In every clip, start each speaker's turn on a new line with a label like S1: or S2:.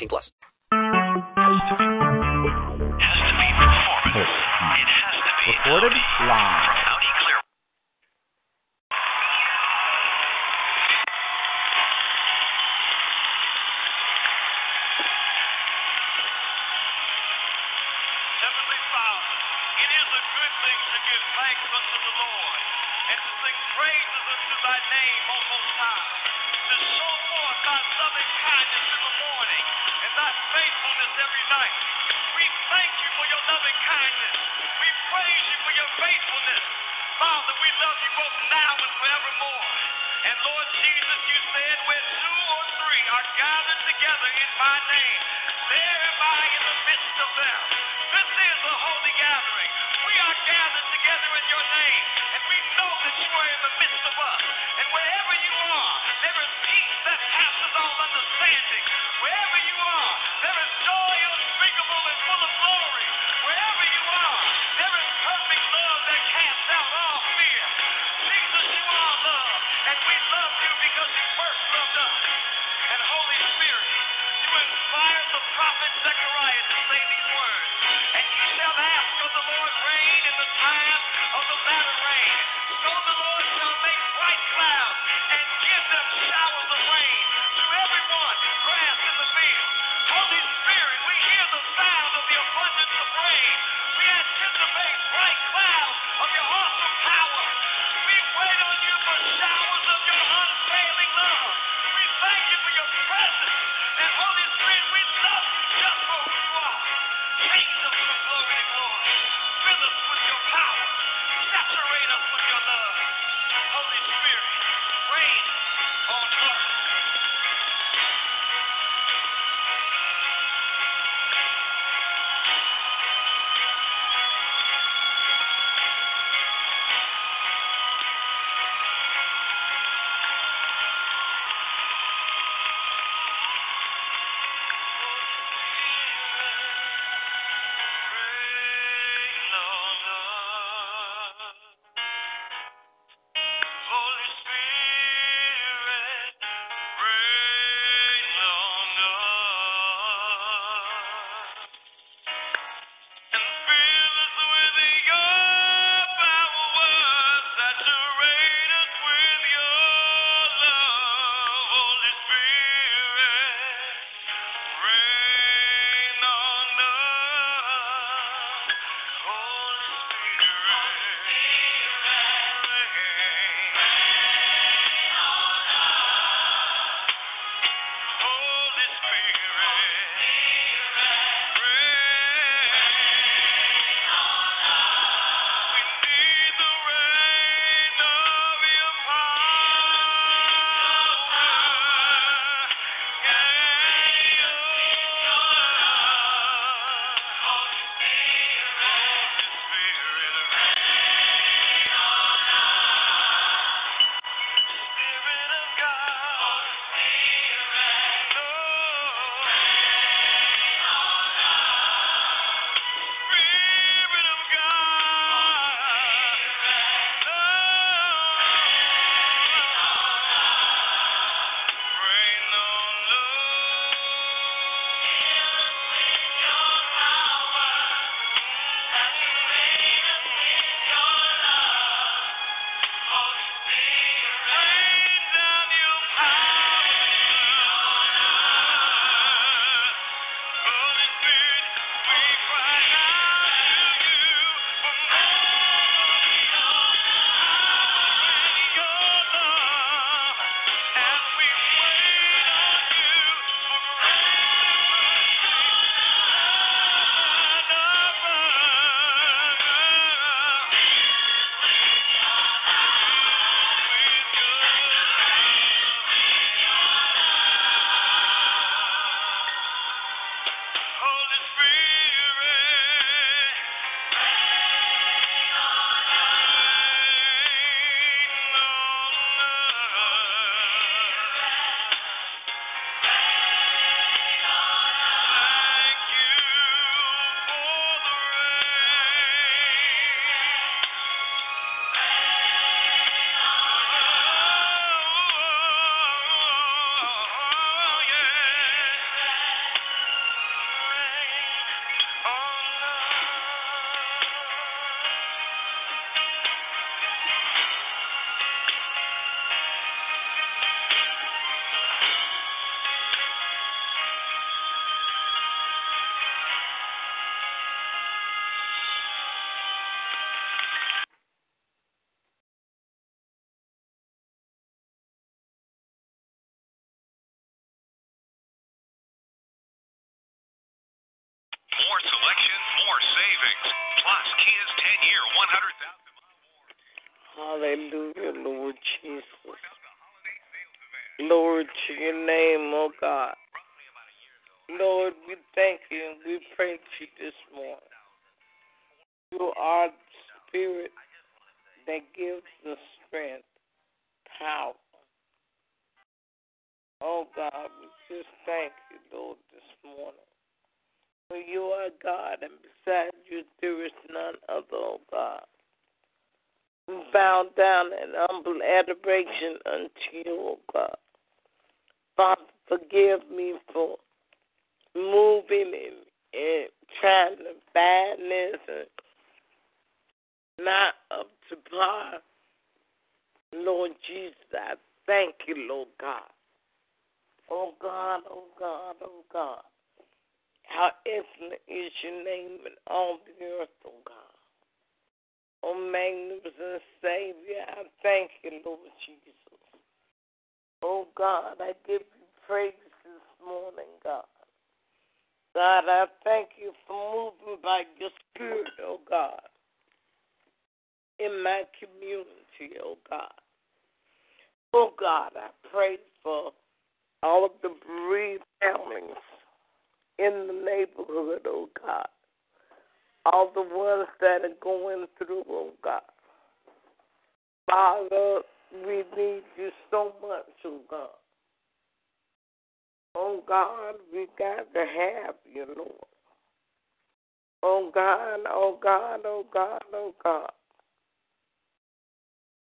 S1: 18 plus.
S2: Has to be performance. It has to be
S3: recorded live.
S4: All of the
S3: bereaved families in the neighborhood, oh God all the ones that are going through, oh God. Father, we need you so much, oh God. Oh God, we got to have you, Lord. Oh God, oh God, oh God, oh God.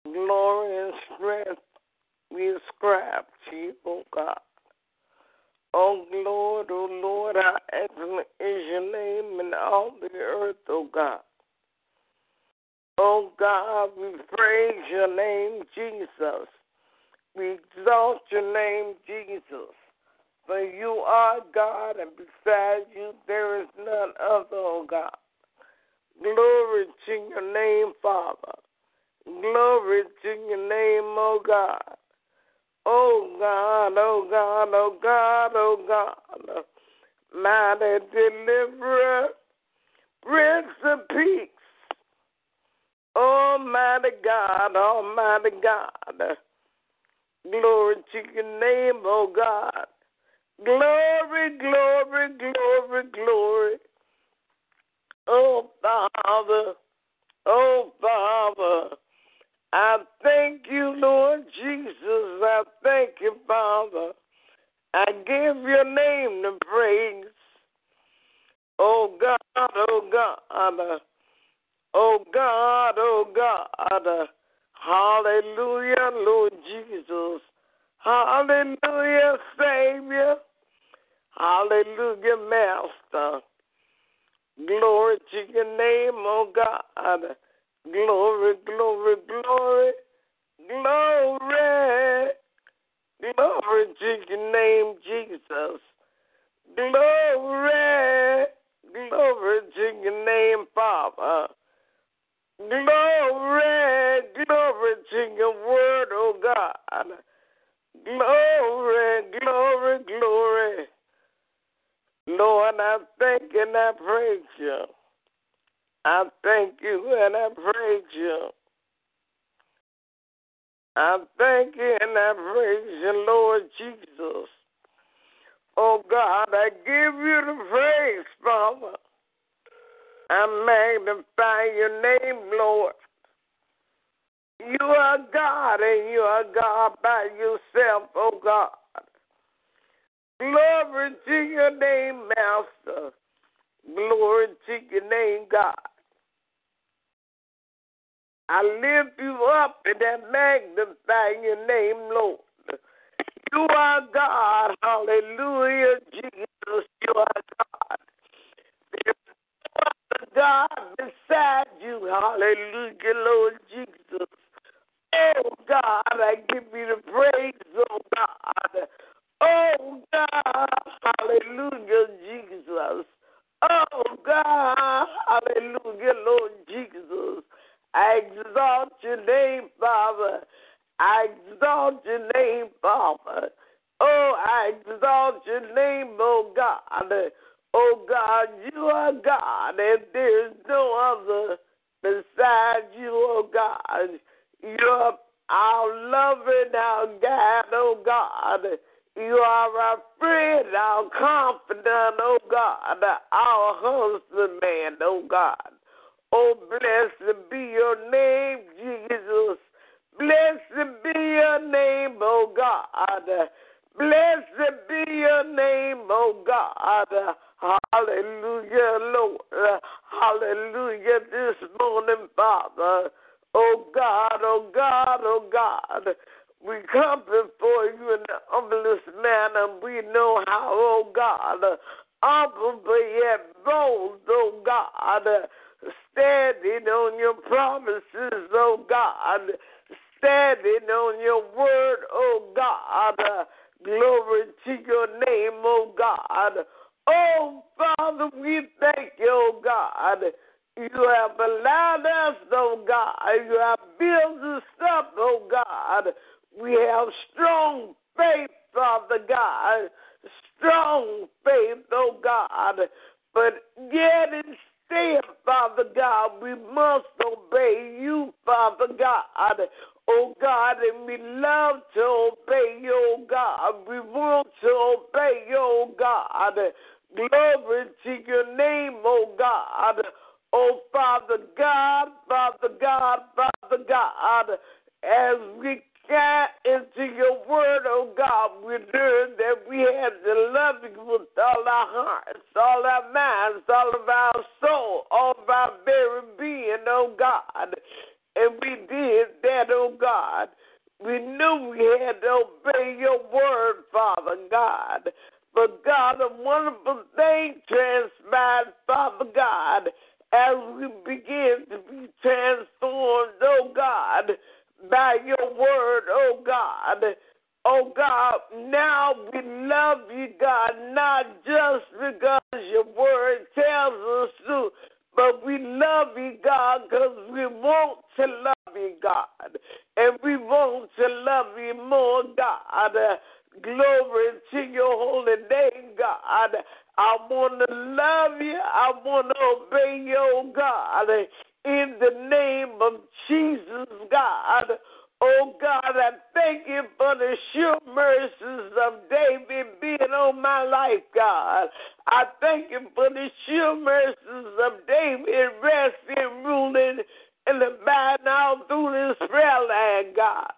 S3: Glory and strength we ascribe to you, oh God. Oh Lord, oh Lord, how excellent is your name in all the earth, oh God. Oh God, we praise your name, Jesus. We exalt your name, Jesus. For you are God, and beside you there is none other, oh God. Glory to your name, Father. Glory to your name, oh God. Oh God, oh God, oh God, oh God. Mighty deliverer, Prince of Peace. Almighty God, Almighty God. Glory to your name, oh God. Glory, glory, glory, glory. Oh Father, oh Father. I thank you, Lord Jesus. I thank you, Father. I give your name the praise. Oh God, oh God. Oh God, oh God. Hallelujah, Lord Jesus. Hallelujah, Savior. Hallelujah, Master. Glory to your name, oh God. Glory, glory, glory, glory. Glory to your name, Jesus. Glory, glory to your name, Father. Glory, glory to your word, oh God. Glory, glory, glory. Lord, I thank and I praise you. I thank you and I praise you. I thank you and I praise you, Lord Jesus. Oh God, I give you the praise, Father. I magnify your name, Lord. You are God and you are God by yourself, oh God. Glory to your name, Master. Glory to your name, God. I lift you up and I magnify your name, Lord. You are God. Hallelujah, Jesus. You are God. There's no other God beside you. Hallelujah, Lord Jesus. Oh God, I give you the praise, oh God. Oh God, hallelujah, Jesus. Oh God, hallelujah, Lord Jesus. I exalt your name, Father. I exalt your name, Father. Oh, I exalt your name, oh God. Oh God, you are God, and there is no other beside you, oh God. You're our lover and our God, oh God. You are our friend, our confidant, oh God, our husband husbandman, oh God. Oh, blessed be your name, Jesus. Blessed be your name, oh God. Blessed be your name, oh God. Hallelujah, Lord. Hallelujah this morning, Father. Oh God, oh God, oh God. We come before you in the humblest manner. We know how, oh God, humble yet bold, oh God, standing on your promises, oh God, standing on your word, oh God. Glory to your name, oh God. Oh Father, we thank you, oh God. You have allowed us, oh God. You have built us up, oh God. We have strong faith, Father God. Strong faith, oh God. But yet instead, Father God, we must obey you, Father God. Oh God, and we love to obey you, oh God. We want to obey you, oh God. Glory to your name, oh God. Oh, Father God, Father God, Father God, as we got into your word, oh God, we learned that we have to love you with all our hearts, all our minds, all of our soul, all of our very being, oh God. And we did that, oh God. We knew we had to obey your word, Father God. But God, a wonderful thing transpired, Father God as we begin to be transformed, oh God, by your word, oh God. Oh God, now we love you, God, not just because your word tells us to, but we love you, God, because we want to love you, God. And we want to love you more, God. Glory to your holy name, God. I want to love you. I want to obey you, God. In the name of Jesus, God. Oh God, I thank you for the sure mercies of David being on my life, God. I thank you for the sure mercies of David resting, ruling, and abiding all through this prayer land, God.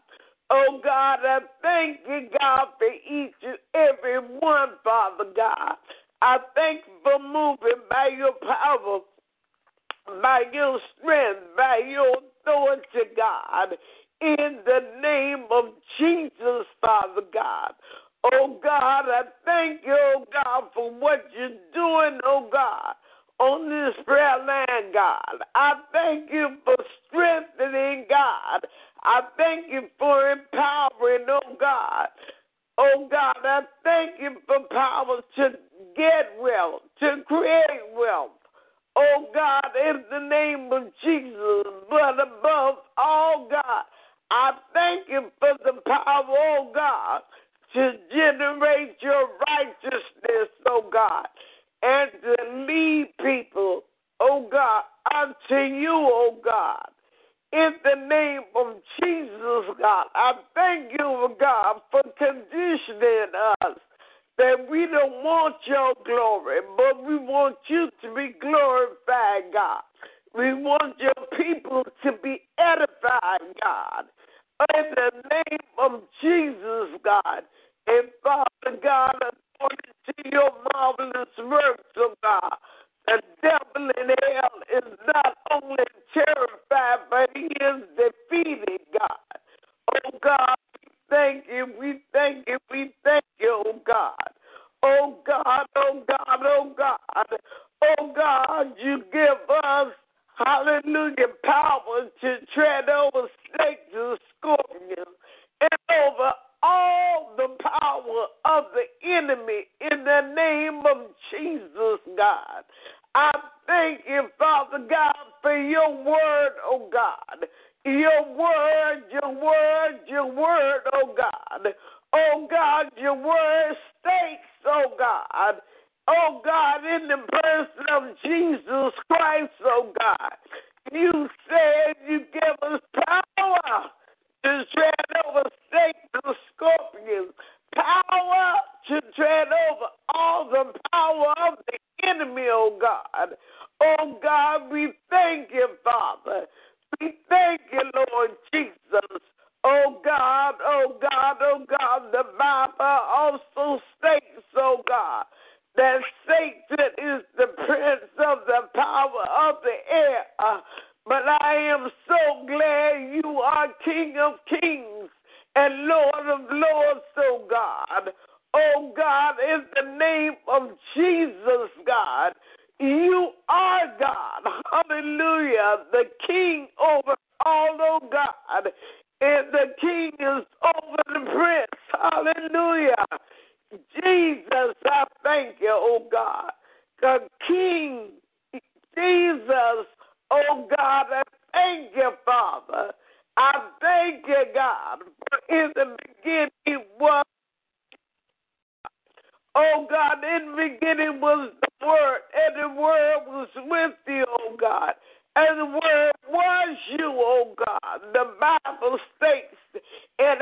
S3: Oh God, I thank you, God, for each and every one, Father God. I thank you for moving by your power, by your strength, by your authority, God. In the name of Jesus, Father God. Oh God, I thank you, oh God, for what you're doing, oh God, on this prayer land, God. I thank you for strengthening, God. I thank you for empowering, oh God. Oh God, I thank you for power to get wealth, to create wealth. Oh God, in the name of Jesus, but above all, God, I thank you for the power, oh God, to generate your righteousness, oh God, and to lead people, oh God, unto you, oh God. In the name of Jesus, God, I thank you, oh, God, for conditioning us that we don't want your glory, but we want you to be glorified, God. We want your people to be edified, God. In the name of Jesus, God. And Father God, according to your marvelous works, oh God, the devil in hell is not only terrified, but he is defeated, God. Oh God, thank you, we thank you, we thank you, oh God. Oh God, oh God, oh God. Oh God, you give us, hallelujah, power to tread over snakes and scorpions and over all the power of the enemy in the name of Jesus, God. I thank you, Father God, for your word, oh God. Your word, your word, your word, oh God. Oh God, your word states, oh God. Oh God, in the person of Jesus Christ, oh God. You said you give us power to tread over snakes and scorpions, power to tread over all the power of the enemy, oh God. Oh God, we thank you, Father. We thank you, Lord Jesus. Oh God, oh God, oh God, the Bible also states, oh God, that Satan is the prince of the power of the air. But I am so glad you are King of kings and Lord of lords, oh God. Oh God, in the name of Jesus, God, you are God. Hallelujah. The King over all, oh God. And the King is over the prince. Hallelujah. Jesus, I thank you, oh God. The King, Jesus, Oh God, I thank you, Father. I thank you, God, for in the beginning was. Oh God, in the beginning was Word, and the Word was with you, oh God. And the Word was you, oh God. The Bible states, and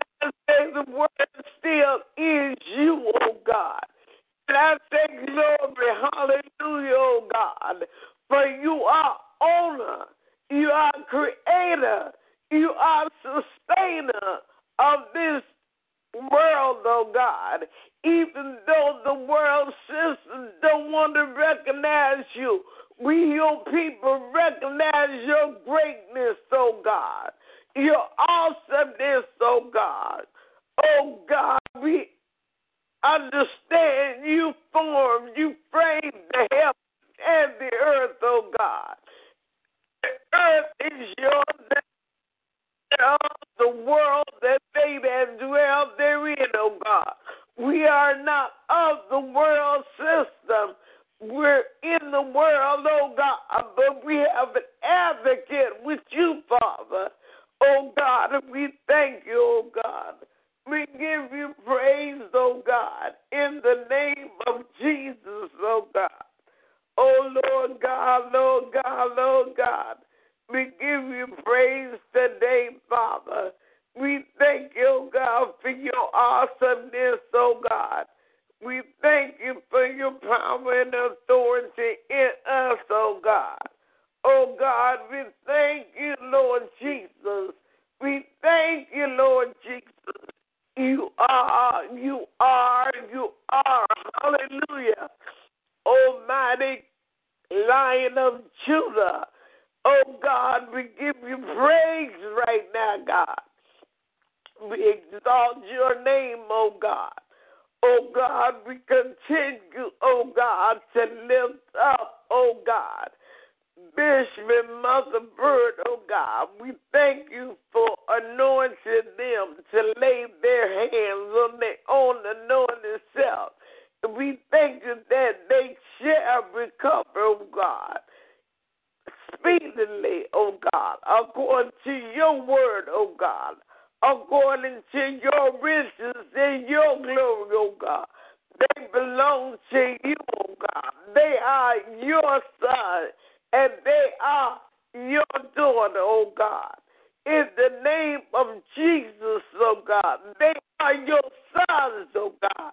S3: in the name of Jesus, oh God. They are your sons, oh God.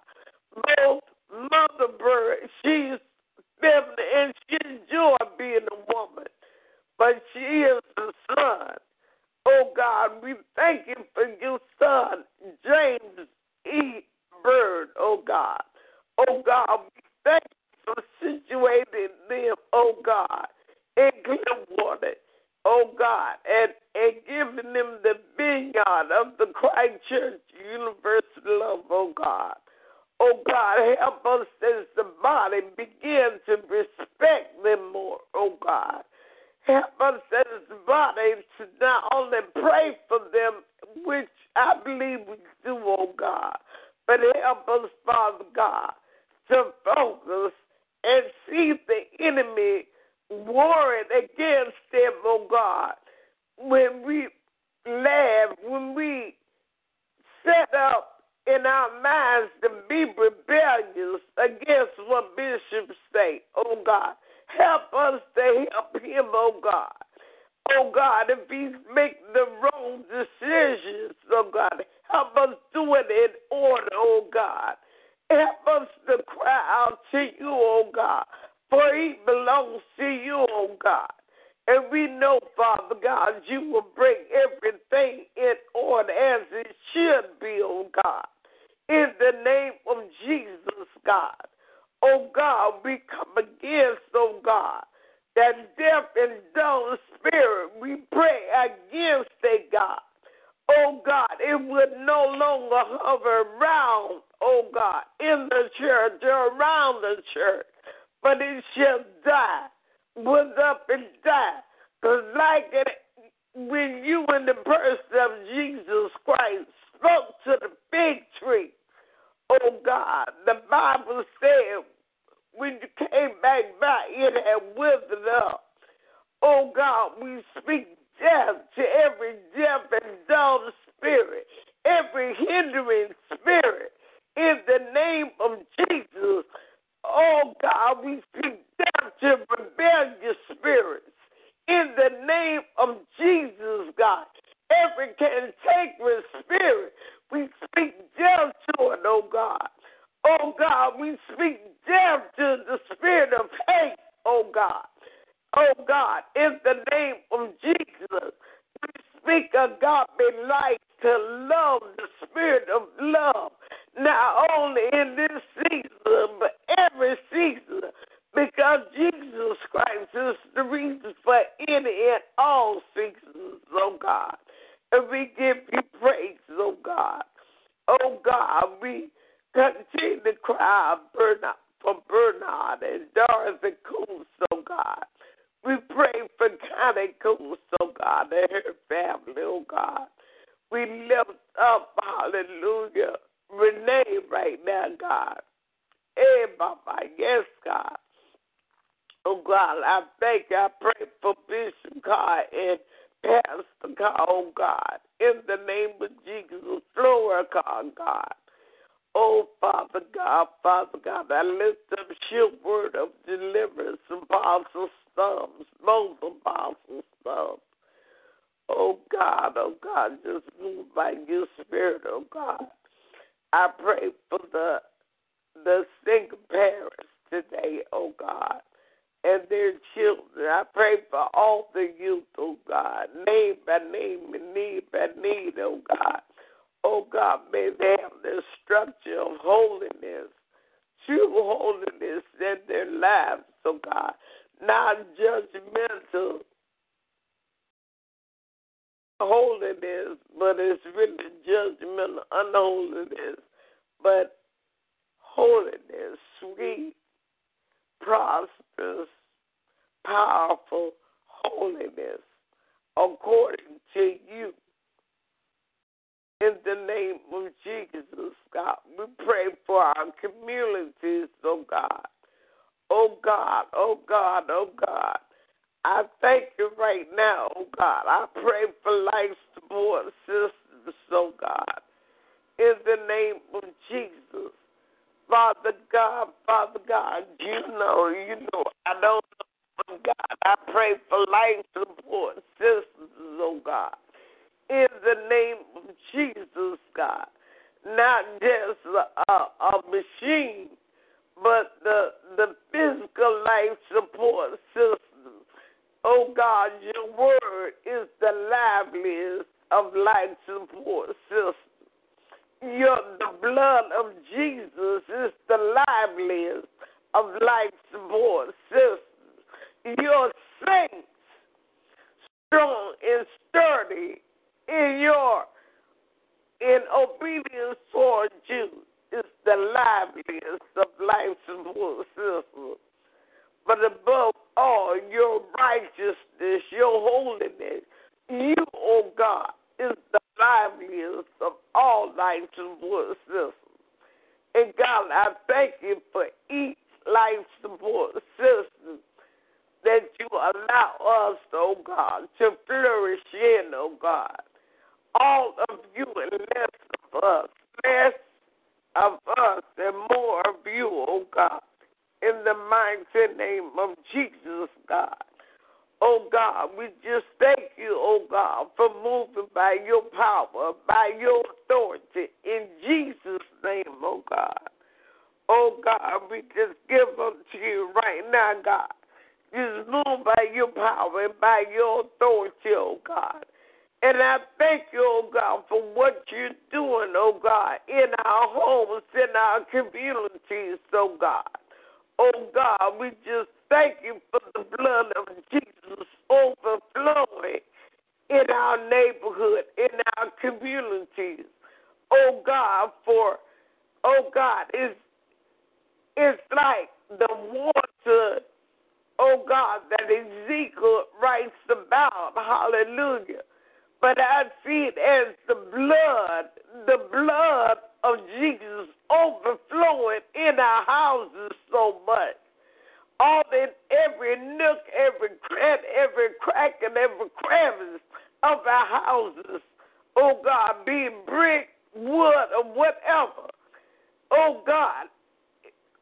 S3: Both Mother Bird, she's 70 and she enjoys being a woman, but she is a son. Oh God, we thank you for your son, James E. Bird, oh God. Oh God, we thank you for situating them, oh God, in Clearwater oh God, and, and giving them the vineyard of the Christ Church Universal Love, oh God. Oh God, help us as the body begin to respect them more, oh God. Help us as the body to not only pray for them, which I believe we do, oh God, but help us, Father God, to focus and see the enemy warring against them, oh God. When we laugh, when we set up in our minds to be rebellious against what bishops say, oh God. Help us to help him, oh God. Oh God, if he make the wrong decisions, oh God, help us do it in order, oh God. Help us to cry out to you, oh God, for he belongs to you, oh God. And we know, Father God, you will bring everything in order as it should be, oh God. In the name of Jesus, God. Oh God, we come against, oh God, that deaf and dumb spirit. We pray against it, God. Oh God, it would no longer hover around, oh God, in the church or around the church, but it shall die, was up and die. Because like it, when you in the person of Jesus Christ spoke to the fig tree, oh God, the Bible said when you came back by, it had withered up. Oh God, we speak death to every deaf and dumb spirit, every hindering spirit, in the name of Jesus. Oh God, we speak death to rebellious spirits, in the name of Jesus, support systems, oh God in the name of Jesus, God. Not just a, a machine, but the the physical life support system. Oh God, your word is the liveliest of life support systems. Your the blood of Jesus is the liveliest of life support systems. Your saints, strong and sturdy in your in obedience toward you is the liveliest of life support systems. But above all, your righteousness, your holiness, you, O oh God, is the liveliest of all life support systems. And God, I thank you for each life support system that you allow us, oh God, to flourish in, oh God. All of you and less of us, less of us and more of you, oh God. In the mighty name of Jesus, God. Oh God, we just thank you, oh God, for moving by your power, by your authority, in Jesus' name, oh God. Oh God, we just give them to you right now, God. Just move by your power and by your authority, oh God. And I thank you, oh God, for what you're doing, oh God, in our homes, in our communities, oh God. Oh God, we just thank you for the blood of Jesus overflowing in our neighborhood, in our communities. Oh God, for oh God, it's it's like the water, oh God, that Ezekiel writes about. Hallelujah. But I see it as the blood, the blood of Jesus overflowing in our houses so much. All in every nook, every crack, every crack, and every crevice of our houses. Oh God, being brick, wood, or whatever. Oh God,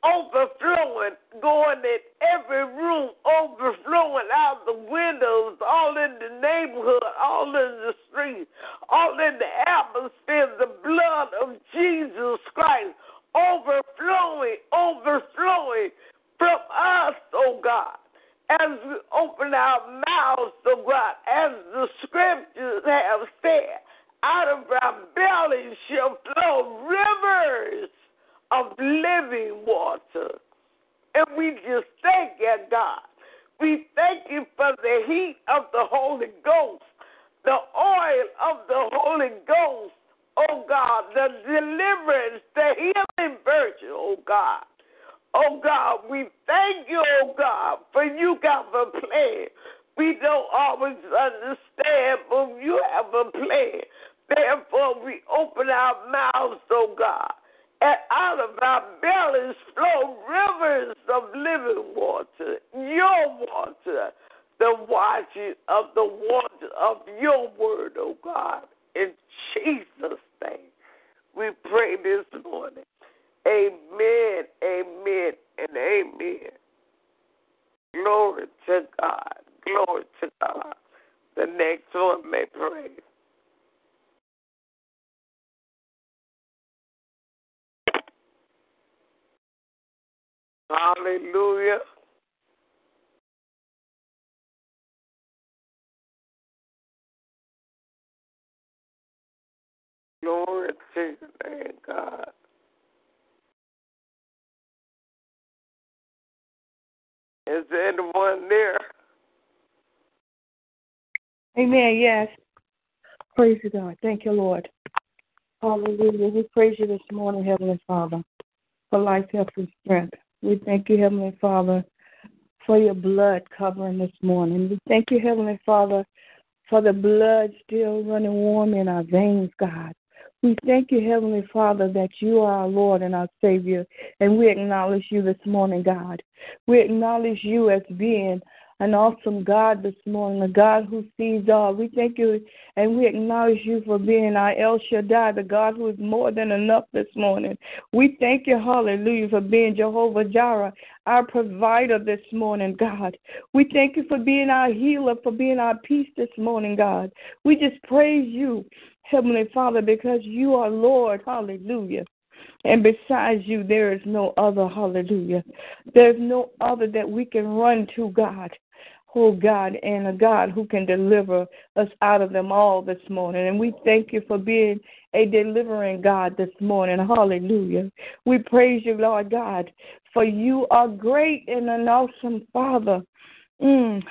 S3: overflowing, going in every room, overflowing out the windows, all in the neighborhood, all in the street, all in the atmosphere, the blood of Jesus Christ overflowing, overflowing from us, oh God. As we open our mouths, oh God, as the scriptures have said, out of our bellies shall flow rivers of living water. And we just thank you, God. We thank you for the heat of the Holy Ghost, the oil of the Holy Ghost, oh God, the deliverance, the healing virtue, oh God. Oh God, we thank you, oh God, for you got a plan. We don't always understand, but you have a plan. Therefore, we open our mouths, oh God and out of our bellies flow rivers of living water, your water, the washing of the water of your word, O oh God. In Jesus' name, we pray this morning. Amen, amen, and amen. Glory to God. Glory to God. The next one may pray. Hallelujah. Glory to your name, God. Is anyone there?
S5: Amen. Yes. Praise God. Thank you, Lord. Hallelujah. We praise you this morning, Heavenly Father, for life, health, and strength. We thank you, Heavenly Father, for your blood covering this morning. We thank you, Heavenly Father, for the blood still running warm in our veins, God. We thank you, Heavenly Father, that you are our Lord and our Savior, and we acknowledge you this morning, God. We acknowledge you as being an awesome God this morning, a God who sees all. We thank you and we acknowledge you for being our El Shaddai, the God who is more than enough this morning. We thank you, hallelujah, for being Jehovah Jireh, our provider this morning, God. We thank you for being our healer, for being our peace this morning, God. We just praise you, Heavenly Father, because you are Lord, hallelujah. And besides you, there is no other. Hallelujah. There's no other that we can run to, God. Oh God, and a God who can deliver us out of them all this morning. And we thank you for being a delivering God this morning. Hallelujah. We praise you, Lord God, for you are great and an awesome Father. Mm,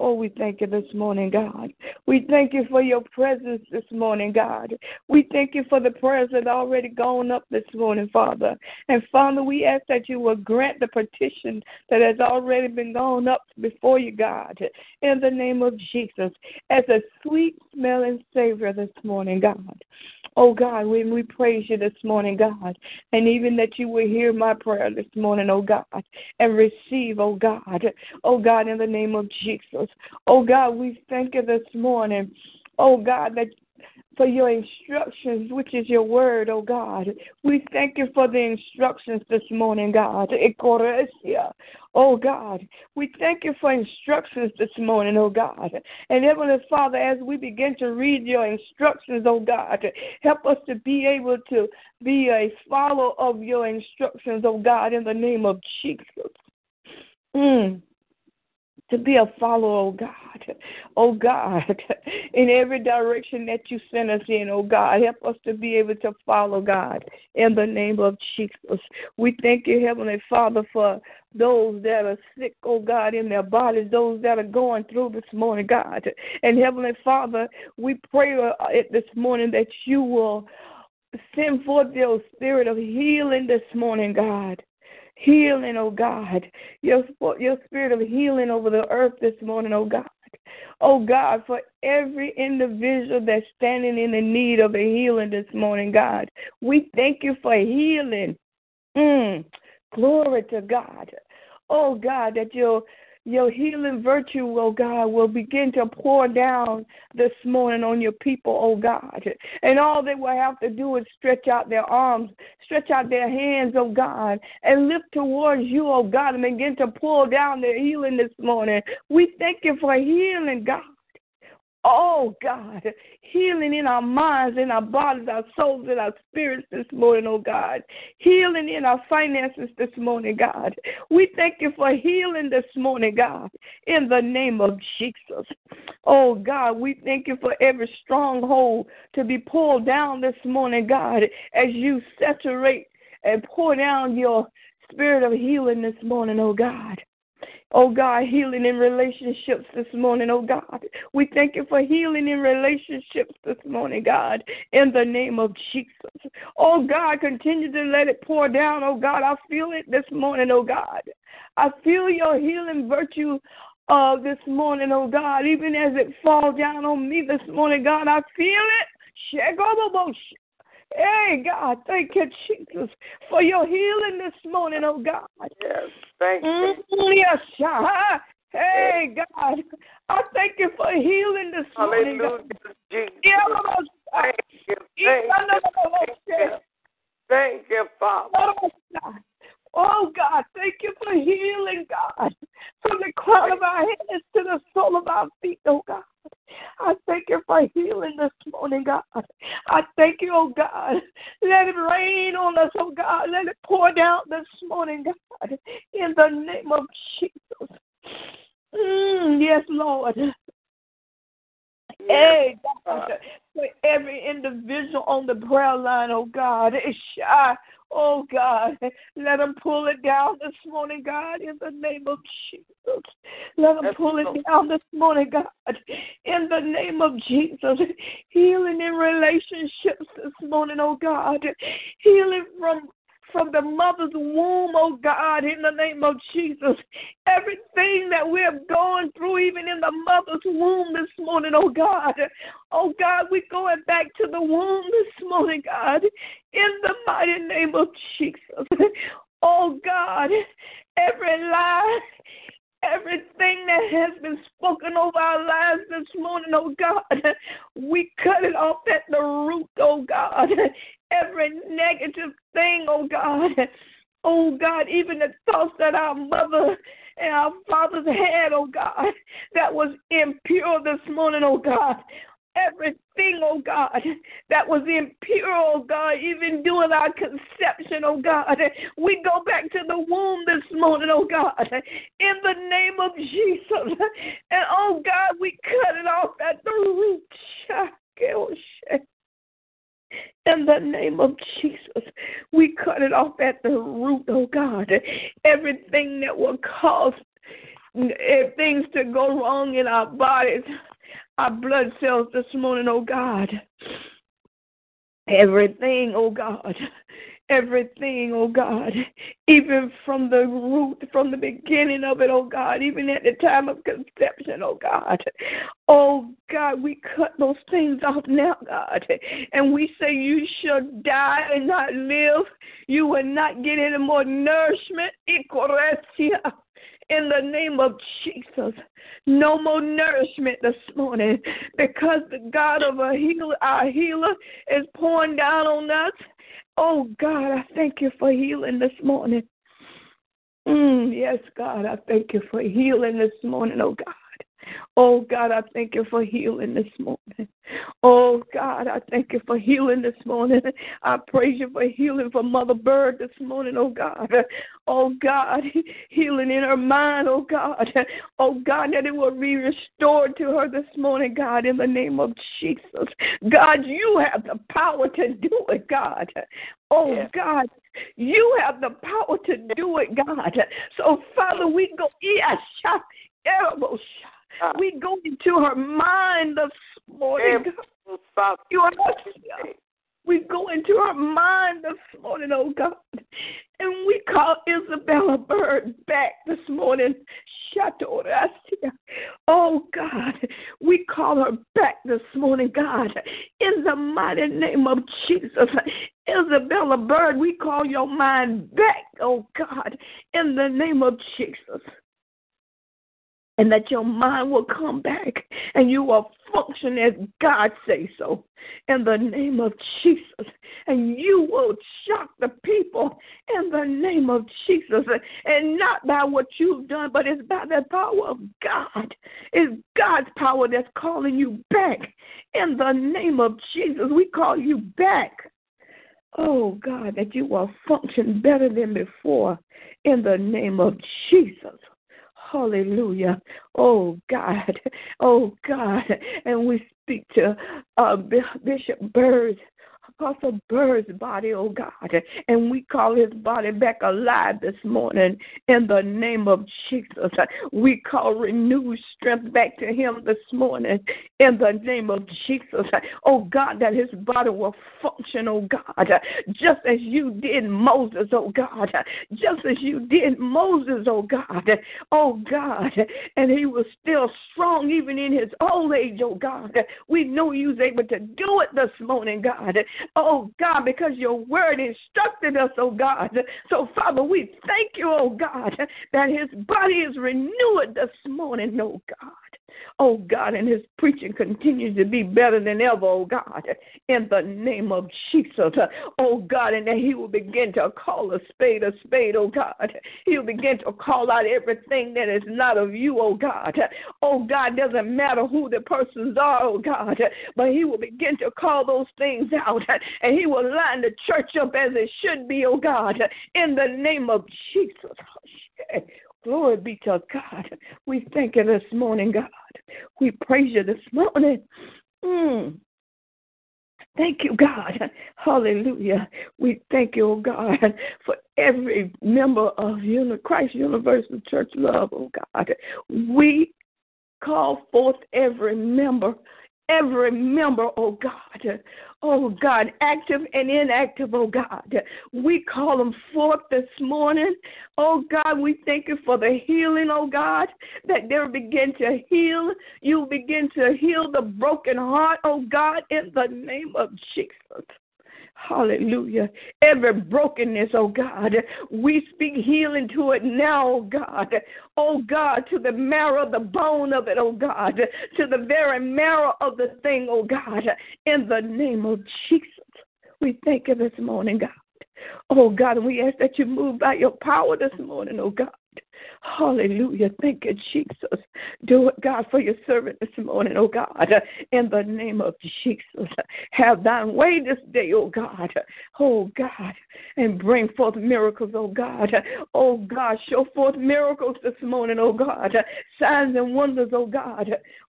S5: Oh, we thank you this morning, God. We thank you for your presence this morning, God. We thank you for the prayers that already gone up this morning, Father. And Father, we ask that you will grant the petition that has already been gone up before you, God, in the name of Jesus, as a sweet smelling Savior this morning, God. Oh God, when we praise you this morning, God, and even that you will hear my prayer this morning, oh God, and receive, oh God, oh God, in the name of Jesus. Oh God, we thank you this morning, oh God, that for your instructions, which is your word, oh God. We thank you for the instructions this morning, God. Oh God, we thank you for instructions this morning, oh God. And Heavenly Father, as we begin to read your instructions, oh God, help us to be able to be a follower of your instructions, oh God, in the name of Jesus. Mm to be a follower, oh God. Oh God, in every direction that you send us in, oh God, help us to be able to follow God in the name of Jesus. We thank you, Heavenly Father, for those that are sick, oh God, in their bodies, those that are going through this morning, God. And Heavenly Father, we pray uh, this morning that you will send forth your spirit of healing this morning, God healing, oh God. Your, your spirit of healing over the earth this morning, oh God. Oh God, for every individual that's standing in the need of a healing this morning, God. We thank you for healing. Mm, glory to God. Oh God, that your your healing virtue, oh God, will begin to pour down this morning on your people, oh God. And all they will have to do is stretch out their arms, stretch out their hands, oh God, and lift towards you, oh God, and begin to pour down their healing this morning. We thank you for healing, God. Oh God, healing in our minds, in our bodies, our souls, and our spirits this morning, oh God. Healing in our finances this morning, God. We thank you for healing this morning, God, in the name of Jesus. Oh God, we thank you for every stronghold to be pulled down this morning, God, as you saturate and pour down your spirit of healing this morning, oh God. Oh God, healing in relationships this morning, oh God. We thank you for healing in relationships this morning, God, in the name of Jesus. Oh God, continue to let it pour down, oh God. I feel it this morning, oh God. I feel your healing virtue uh, this morning, oh God, even as it falls down on me this morning, God, I feel it. Hey, God, thank you, Jesus, for your healing this morning, oh God.
S3: Yes, thank you.
S5: Mm, yes, God. Hey, God, I thank you for healing this morning.
S3: Hallelujah,
S5: God.
S3: Jesus.
S5: Thank
S3: you, thank you. Thank you, Father.
S5: Oh God, thank you for healing, God, from the crown of our heads to the sole of our feet, oh God. I thank you for healing this morning, God. I thank you, oh God. Let it rain on us, oh God. Let it pour down this morning, God. In the name of Jesus. Mm, yes, Lord. Hey, God, for every individual on the prayer line, oh God, It's shy. Oh God, let them pull it down this morning, God, in the name of Jesus. Let them pull it down this morning, God, in the name of Jesus. Healing in relationships this morning, oh God. Healing from from the mother's womb, oh God, in the name of Jesus. Everything that we have gone through, even in the mother's womb this morning, oh God. Oh God, we're going back to the womb this morning, God, in the mighty name of Jesus. Oh God, every lie, everything that has been spoken over our lives this morning, oh God, we cut it off at the root, oh God. Every negative thing, oh God. Oh God, even the thoughts that our mother and our fathers had, oh God, that was impure this morning, oh God. everything, oh God, that was impure, oh God, even during our conception, oh God. We go back to the womb this morning, oh God, in the name of Jesus. And oh God, we cut it off at the root. Oh In the name of Jesus, we cut it off at the root, oh God. Everything that will cause eh, things to go wrong in our bodies, our blood cells this morning, oh God. Everything, oh God, everything, oh God, even from the root, from the beginning of it, oh God, even at the time of conception, oh God. Oh God, we cut those things off now, God, and we say you shall die and not live. You will not get any more nourishment. In the name of Jesus, no more nourishment this morning because the God of a healer, our healer, is pouring down on us Oh, God, I thank you for healing this morning. Mm, yes, God, I thank you for healing this morning, oh God. Oh God, I thank you for healing this morning. Oh God, I thank you for healing this morning. I praise you for healing for Mother Bird this morning, oh God. Oh God, healing in her mind, oh God. Oh God, that it will be restored to her this morning, God, in the name of Jesus. God, you have the power to do it, God. Oh yeah. God, you have the power to do it, God. So Father, we go, yes, elbow shot. We go into her mind this morning. You are we go into her mind this morning, oh God. And we call Isabella Bird back this morning. Oh God, we call her back this morning, God, in the mighty name of Jesus. Isabella Bird, we call your mind back, oh God, in the name of Jesus and that your mind will come back and you will function as God say so in the name of Jesus. And you will shock the people in the name of Jesus. And not by what you've done, but it's by the power of God. It's God's power that's calling you back in the name of Jesus. We call you back. Oh God, that you will function better than before in the name of Jesus. Hallelujah. Oh God. Oh God. And we speak to uh, Bishop Bird Apostle Bird's body, oh God, and we call his body back alive this morning in the name of Jesus. We call renewed strength back to him this morning in the name of Jesus. Oh God, that his body will function, oh God, just as you did Moses, oh God, just as you did Moses, oh God, oh God, and he was still strong even in his old age, oh God. We know he was able to do it this morning, God oh God, because your word instructed us, oh God. So, Father, we thank you, oh God, that his body is renewed this morning, oh God. Oh God, and his preaching continues to be better than ever, oh God, in the name of Jesus. Oh God, and that he will begin to call a spade a spade, oh God. He'll begin to call out everything that is not of you, oh God. Oh God, doesn't matter who the persons are, oh God, but he will begin to call those things out and he will line the church up as it should be, oh God, in the name of Jesus. Glory be to God. We thank you this morning, God. We praise you this morning. Mm. Thank you, God. Hallelujah. We thank you, oh God, for every member of Christ Universal Church Love, oh God. We call forth every member every member, oh God. Oh God, active and inactive, oh God. We call them forth this morning. Oh God, we thank you for the healing, oh God, that they'll begin to heal. You begin to heal the broken heart, oh God, in the name of Jesus. Hallelujah. Every brokenness, oh God, we speak healing to it now, oh God. Oh God, to the marrow, the bone of it, oh God, to the very marrow of the thing, oh God, in the name of Jesus. We thank you this morning, God. Oh God, and we ask that you move by your power this morning, oh God. Hallelujah. Thank you, Jesus. Do it, God, for your servant this morning, oh God. In the name of Jesus. Have thine way this day, oh God. Oh God. And bring forth miracles, oh God. Oh God. Show forth miracles this morning, oh God. Signs and wonders, oh God.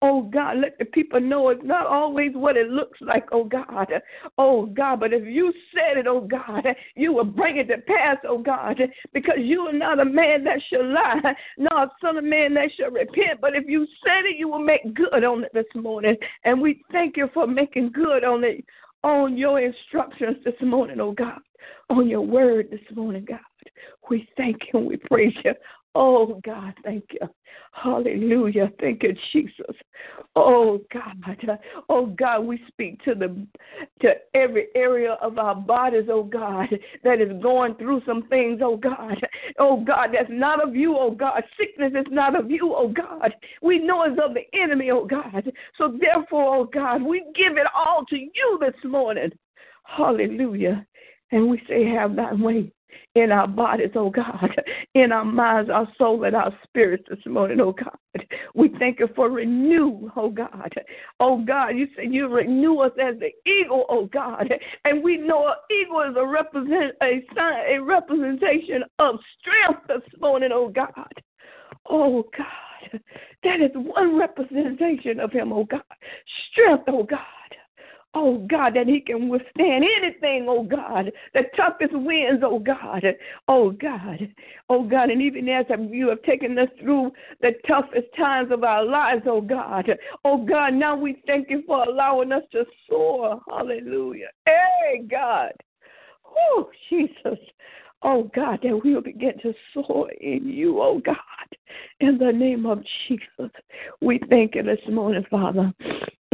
S5: Oh God, let the people know it's not always what it looks like, oh God. Oh God, but if you said it, oh God, you will bring it to pass, oh God, because you are not a man that shall lie, nor a son of man that shall repent. But if you said it, you will make good on it this morning. And we thank you for making good on it, on your instructions this morning, oh God, on your word this morning, God. We thank you and we praise you. Oh God, thank you. Hallelujah. Thank you, Jesus. Oh God. Oh God, we speak to the to every area of our bodies, oh God, that is going through some things, oh God. Oh God, that's not of you, oh God. Sickness is not of you, oh God. We know it's of the enemy, oh God. So therefore, oh God, we give it all to you this morning. Hallelujah. And we say, have that way in our bodies, oh God, in our minds, our soul, and our spirits this morning, oh God. We thank you for renew, oh God. Oh God, you said you renew us as the eagle, oh God. And we know an eagle is a represent a sign, a representation of strength this morning, oh God. Oh God. That is one representation of him, oh God. Strength, oh God. Oh God, that he can withstand anything, oh God, the toughest winds, oh God, oh God, oh God, and even as you have taken us through the toughest times of our lives, oh God, oh God, now we thank you for allowing us to soar, hallelujah. Hey, God, oh Jesus, oh God, that we will begin to soar in you, oh God, in the name of Jesus. We thank you this morning, Father.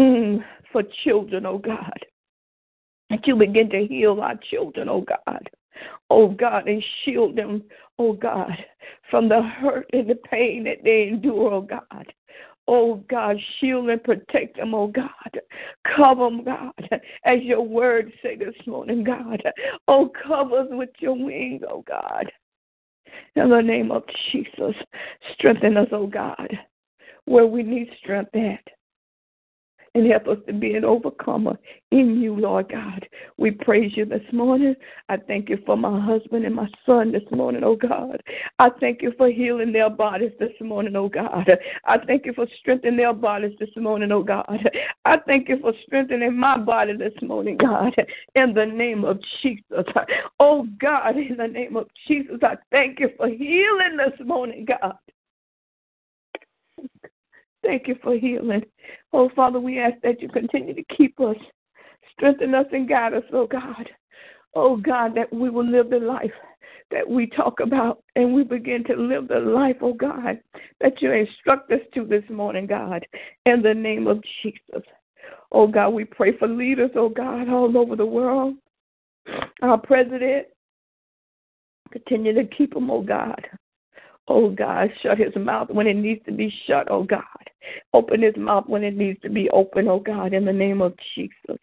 S5: Mm for children, oh God. That you begin to heal our children, oh God. Oh God, and shield them, oh God, from the hurt and the pain that they endure, oh God. Oh God, shield and protect them, oh God. Cover them, God, as your word say this morning, God. Oh, cover us with your wings, oh God. In the name of Jesus, strengthen us, oh God, where we need strength at and help us to be an overcomer in you, Lord God. We praise you this morning. I thank you for my husband and my son this morning, oh God. I thank you for healing their bodies this morning, oh God. I thank you for strengthening their bodies this morning, oh God. I thank you for strengthening my body this morning, God, in the name of Jesus. Oh God, in the name of Jesus, I thank you for healing this morning, God. Thank you for healing. Oh, Father, we ask that you continue to keep us, strengthen us, and guide us, oh God. Oh, God, that we will live the life that we talk about and we begin to live the life, oh God, that you instruct us to this morning, God, in the name of Jesus. Oh God, we pray for leaders, oh God, all over the world. Our president, continue to keep them, oh God. Oh God, shut his mouth when it needs to be shut, oh God. Open his mouth when it needs to be open, oh God, in the name of Jesus.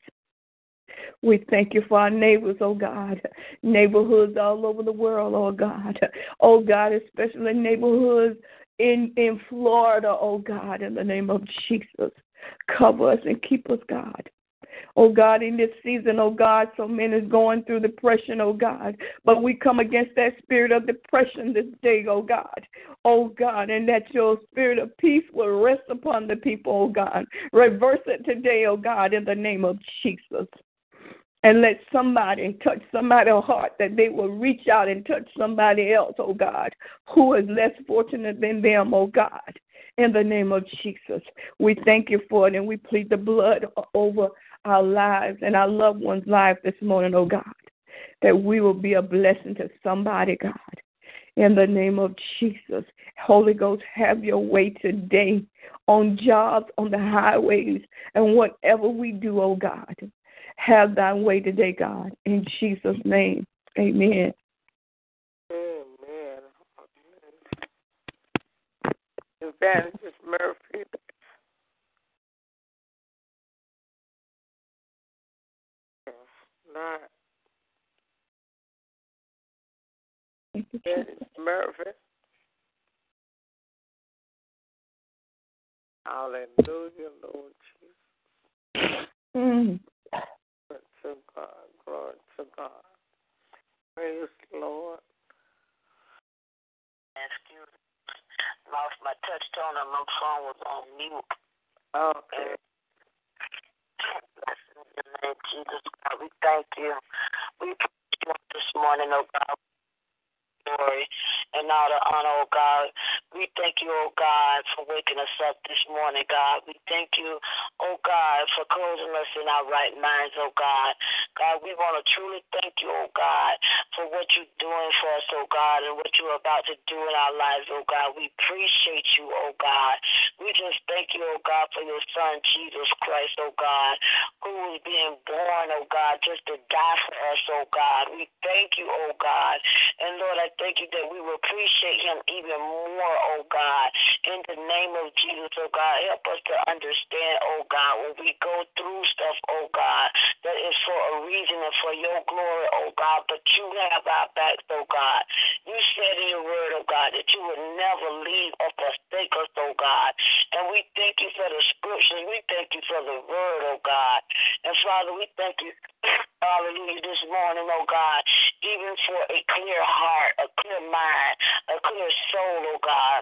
S5: We thank you for our neighbors, oh God, neighborhoods all over the world, oh God. Oh God, especially neighborhoods in, in Florida, oh God, in the name of Jesus. Cover us and keep us, God. Oh God, in this season, oh God, so many is going through depression, oh God. But we come against that spirit of depression this day, oh God. Oh God, and that your spirit of peace will rest upon the people, oh God. Reverse it today, oh God, in the name of Jesus. And let somebody touch somebody's heart that they will reach out and touch somebody else, oh God, who is less fortunate than them, oh God in the name of Jesus. We thank you for it and we plead the blood over our lives and our loved ones' lives this morning, oh God, that we will be a blessing to somebody, God. In the name of Jesus, Holy Ghost, have your way today on jobs, on the highways, and whatever we do, oh God. Have thy way today, God. In Jesus' name, amen.
S3: Amen. Evangelist Murphy. Lord. Miss Murphy. Hallelujah, Lord mm. Jesus.
S5: Mm.
S3: Glory to God. Glory to God. Praise the Lord.
S6: Excuse me. Lost my touch tone and my phone was on mute.
S3: Okay.
S6: And in the name of Jesus God. We thank you. We praise you this morning, oh God. Glory and all the honor, oh God. We thank you, oh God, for waking us up this morning, God. We thank you, oh God, for closing us in our right minds, oh God. God, we want to truly thank you, oh God, for what you're doing for us, oh God, and what you're about to do in our lives, oh God. We appreciate you, oh God. We just thank you, oh God, for your son, Jesus Christ, oh God, who is being born, oh God, just to die for us, oh God. We thank you, oh God. And Lord, I thank you that we will appreciate him even more, oh God. In the name of Jesus, oh God, help us to understand, oh God, when we go through stuff, oh God, that is for a reason and for your glory, oh God, but you have our backs, oh God. You said in your word, oh God, that you would never leave or forsake us, oh God. And we thank you for the scriptures. We thank you for the word, oh God. And Father, we thank you, hallelujah, this morning, oh God, even for a clear heart, a clear mind, a clear soul, oh God.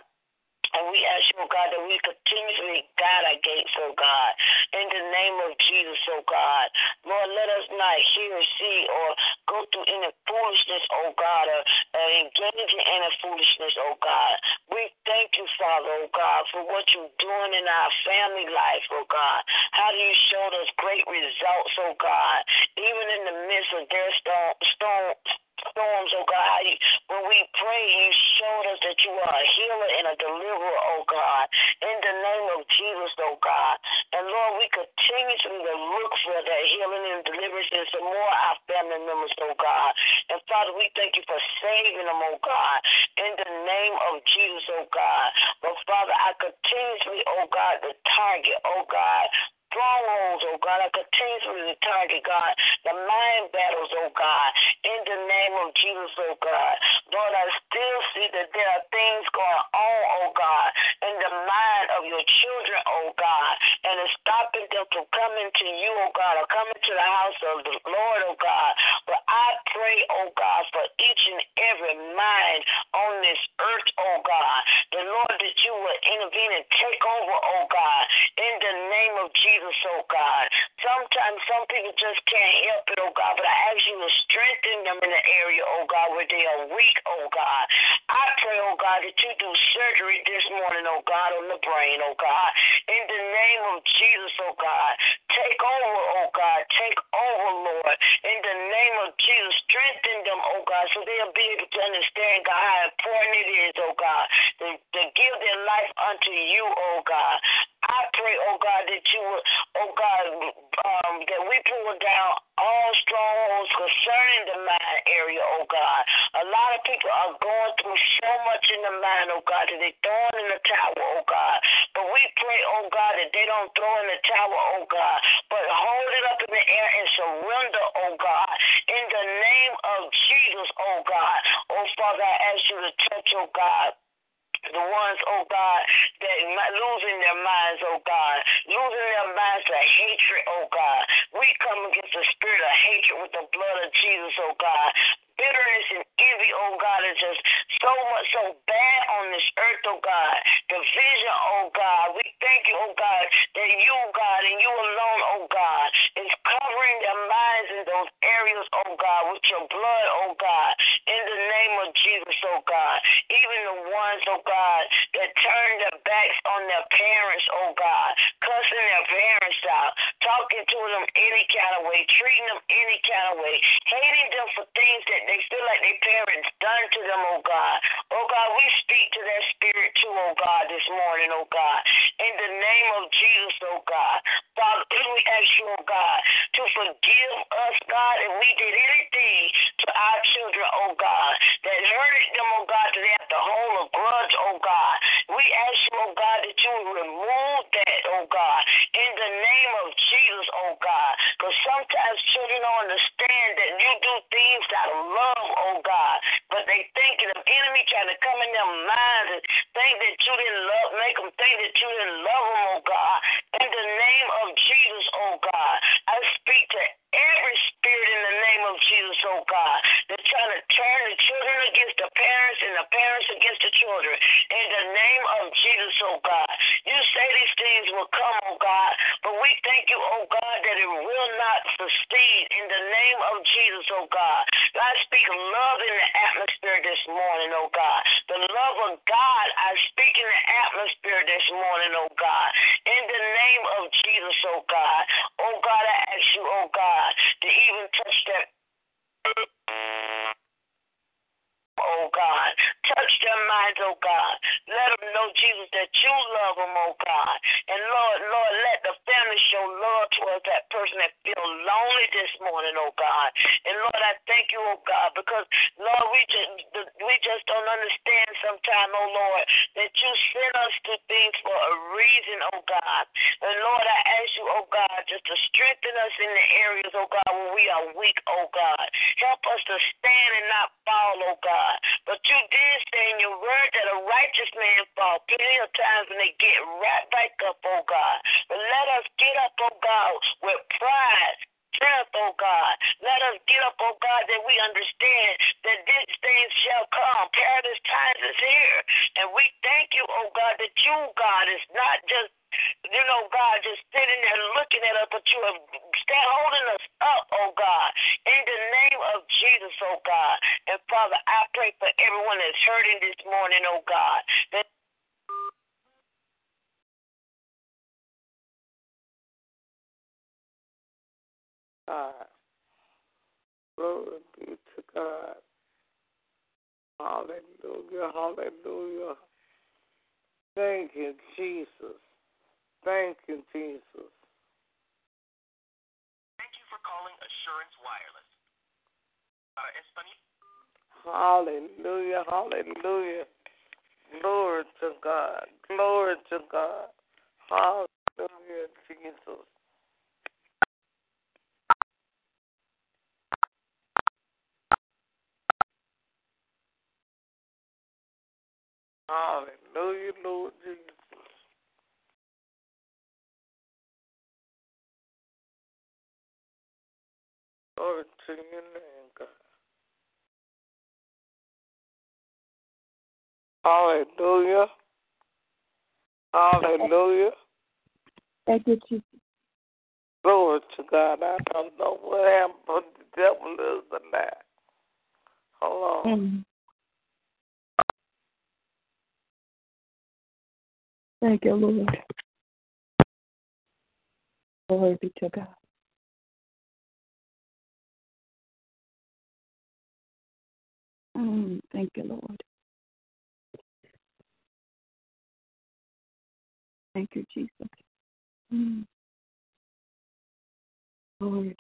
S6: And we ask you, oh God, that we continuously guide our gates, oh God, in the name of Jesus, oh God. Lord, let us not hear, see, or go through any foolishness, oh God, or, or engage in any foolishness, oh God. We thank you, Father, oh God, for what you're doing in our family life, oh God. How do you show us great results, oh God, even in the midst of their storm, storm storms, oh God. When we pray, you showed us that you are a healer and a deliverer, oh God. In the name of Jesus, oh God. And Lord, we continue to look for that healing and deliverance in some more of our family members, oh God. And Father, we thank you for saving them, oh God. In the name of Jesus, oh God. But Father, I continuously, oh God, the target, oh God, strongholds, oh God. I continuously the target, God, the mind battles, oh God, in the name of Jesus, oh God. Lord, I still see that there are things going on, oh God, in the mind of your children, oh God, and it's stopping them from coming to you, oh God, or coming to the house of the Lord, oh God. But I pray, oh God, for each and every mind on this earth, oh God, the Lord, that you will intervene and take over, oh God, in the name of Jesus, oh God. Sometimes some people just can't help it, oh God, but I ask you to strengthen them in the area, oh God, where they are weak, oh God. I pray, oh God, that you do surgery this morning, oh God, on the brain, oh God. In the name of Jesus, oh God. Take over, oh God. Take over, Lord. In the name of Jesus, strengthen them, oh God, so they'll be able to understand, God, how important it is, oh God, to, to give their life unto you, oh God. I pray, oh God, that you will, oh God, um, that we pull down all strongholds concerning the mind area, oh God. A lot of people are going through so much in the mind, oh God, that they're throwing in the tower, oh God. But we pray, oh God, that they don't throw in the tower, oh God, but hold it up in the air and surrender, oh God, in the name of Jesus, oh God. Oh Father, I ask you to touch, oh God the ones, oh God, that losing their minds, oh God, losing their minds to hatred, oh God. We come against the spirit of hatred with the blood of Jesus, oh God. Bitterness and envy, oh God, is just so much so bad on this earth, oh God. Division, oh God. We thank you, oh God, that you, God, and you alone, oh God, is covering their minds in those areas, oh God, with your blood, oh God. In the name of Jesus, oh God. Even the ones, oh God, that turn their backs on their parents, oh God, cussing their parents out, talking to them any kind of way, treating them any kind of way, hating them for things that they feel like their parents done to them, oh God. Oh God, we speak to that spirit too, oh God, this morning, oh God. In the name of Jesus, oh God. Father, we ask you, oh God, to forgive us, God, if we did anything to our children, oh God, that hurted them, oh God, that they have to hold a grudge, oh God. We ask you, oh God, that you will remove that, oh God, in the name of Jesus, oh God. Because sometimes children don't understand Jesus.
S3: Hallelujah, Lord Jesus. Glory to your name, God. Hallelujah. Hallelujah.
S5: Thank you, Jesus.
S3: Glory to God. I don't know what happened, but the devil is the lie. Hold on.
S5: Mm. Thank you, Lord. Glory be to God. Mm, thank you, Lord. Thank you, Jesus. Mm. You.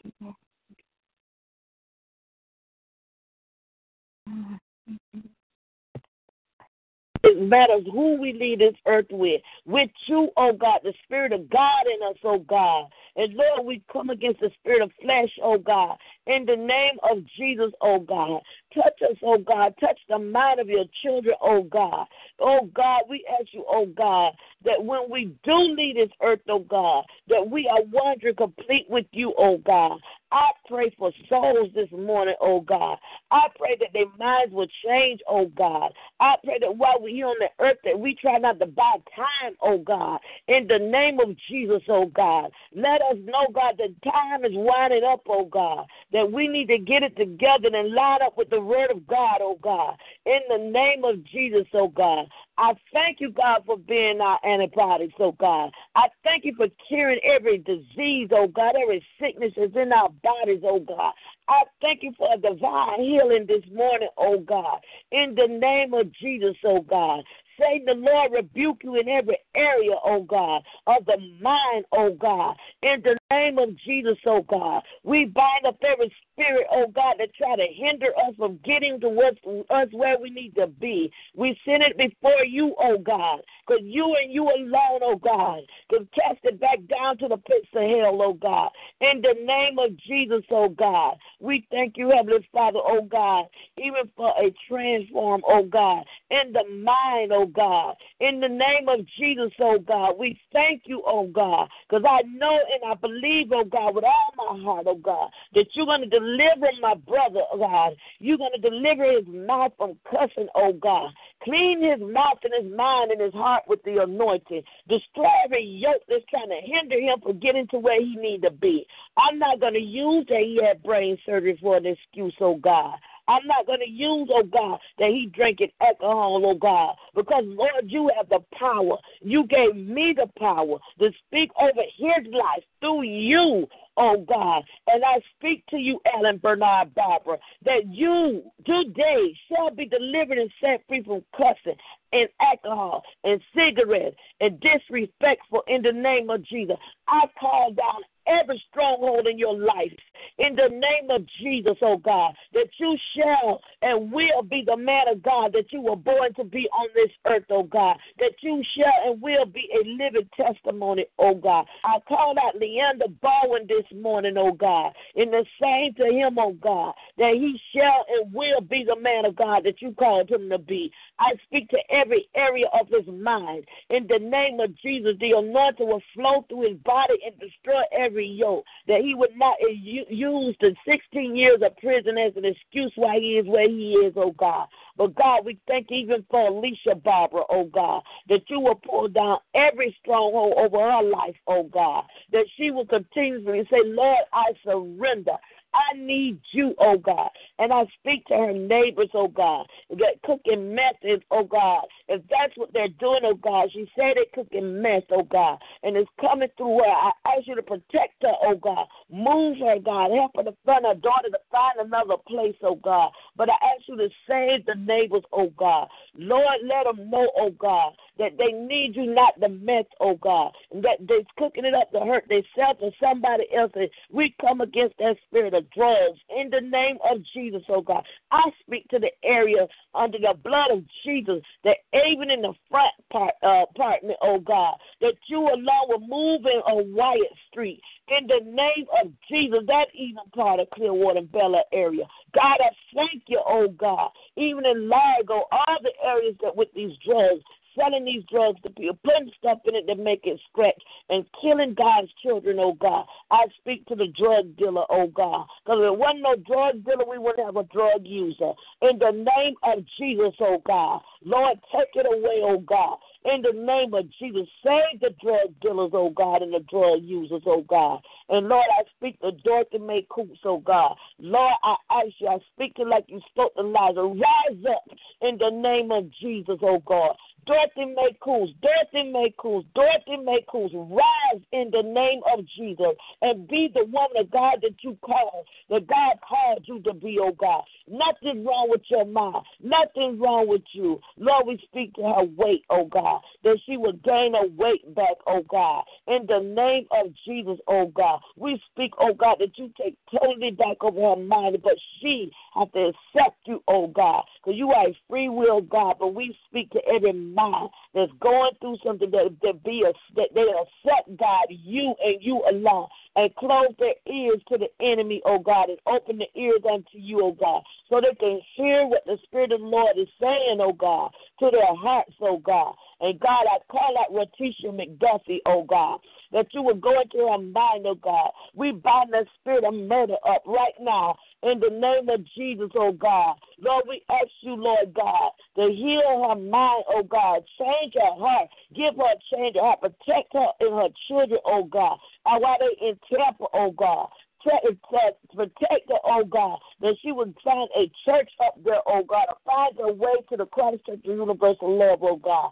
S7: It matters who we leave this earth with. With you, oh God, the Spirit of God in us, oh God. And Lord, we come against the spirit of flesh, oh God. In the name of Jesus, oh God. Touch us, oh God. Touch the mind of your children, oh God. Oh God, we ask you, oh God, that when we do leave this earth, oh God, that we are wandering complete with you, oh God. I pray for souls this morning, oh God. I pray that their minds will change, oh God. I pray that while we're here on the earth, that we try not to buy time, oh God. In the name of Jesus, oh God. Let us know, God, that time is winding up, oh God. That we need to get it together and line up with the word of God, oh God. In the name of Jesus, oh God. I thank you, God, for being our antibiotics, oh God. I thank you for curing every disease, oh God, every sickness is in our bodies, oh God. I thank you for a divine healing this morning, oh God. In the name of Jesus, oh God. Satan, the Lord rebuke you in every area, oh God, of the mind, oh God. In the name of Jesus, oh God. We bind up every spirit, oh God, that try to hinder us from getting to us, us where we need to be. We send it before you, oh God, because you and you alone, oh God, can cast it back down to the pits of hell, oh God. In the name of Jesus, oh God, we thank you, Heavenly Father, oh God, even for a transform, oh God, in the mind, oh God. In the name of Jesus, oh God, we thank you, oh God, because I know and I believe believe, oh God, with all my heart, oh God, that you're going to deliver my brother, oh God. You're going to deliver his mouth from cussing, oh God. Clean his mouth and his mind and his heart with the anointing. Destroy every yoke that's trying to hinder him from getting to where he need to be. I'm not going to use that he had brain surgery for an excuse, oh God. I'm not going to use, oh God, that he drinking alcohol, oh God, because Lord, you have the power. You gave me the power to speak over his life through you, oh God. And I speak to you, Ellen Bernard Barbara, that you today shall be delivered and set free from cussing and alcohol and cigarettes and disrespectful in the name of Jesus. I call down every stronghold in your life in the name of Jesus, oh God, that you shall and will be the man of God that you were born to be on this earth, oh God, that you shall and will be a living testimony, oh God. I call out Leander Bowen this morning, oh God, in the same to him, oh God, that he shall and will be the man of God that you called him to be. I speak to every area of his mind. In the name of Jesus, the anointing will flow through his body and destroy every yoke, that he would not use the 16 years of prison as an excuse why he is where he is, oh God. But God, we thank even for Alicia Barbara, oh God, that you will pull down every stronghold over her life, oh God, that she will continually say, Lord, I surrender. I need you, oh God. And I speak to her neighbors, oh God, that cooking methods, oh God. If that's what they're doing, oh God, she said they're cooking mess, oh God, and it's coming through her. I ask you to protect her, oh God. Move her, God. Help her to find her daughter to find another place, oh God. But I ask you to save the neighbors, oh God. Lord, let them know, oh God, that they need you, not the mess, oh God, and that they're cooking it up to hurt themselves or somebody else. We come against that spirit of drugs in the name of Jesus, oh God. I speak to the area under the blood of Jesus that even in the front part, uh, apartment, oh God, that you alone will move in on Wyatt Street in the name of Jesus, that even part of Clearwater Belleair area. God, I thank you, oh God, even in Largo, all the areas that with these drugs, selling these drugs to people, putting stuff in it to make it scratch, and killing God's children, oh God. I speak to the drug dealer, oh God. Because if there wasn't no drug dealer, we wouldn't have a drug user. In the name of Jesus, oh God. Lord, take it away, oh God. In the name of Jesus, save the drug dealers, oh God, and the drug users, oh God. And Lord, I speak to Dorothy May Coops, oh God. Lord, I ask you, I speak to like you spoke to Lazarus. Rise up in the name of Jesus, oh God. Dorothy May Cools, Dorothy May Cools, Dorothy May Cools, rise in the name of Jesus and be the woman of God that you called, that God called you to be, oh God. Nothing wrong with your mind, nothing wrong with you. Lord, we speak to her weight, oh God, that she will gain her weight back, oh God. In the name of Jesus, oh God, we speak, oh God, that you take totally back over her mind, but she has to accept you, oh God, because you are a free will God. But we speak to every mind that's going through something that, that be a, that they accept God, you and you alone, and close their ears to the enemy, oh God, and open the ears unto you, oh God, so they can hear what the Spirit of the Lord is saying, oh God, to their hearts, oh God. And God, I call out Letitia McDuffie, oh God, that you will go into her mind, oh God. We bind the spirit of murder up right now in the name of Jesus, oh God. Lord, we ask you, Lord God, to heal her mind, oh God. Change her heart. Give her a change of heart. Protect her and her children, oh God. And while they in Tampa, oh God protect her, oh God, that she would find a church up there, oh God, find her way to the Christ Church of Universal Love, oh God.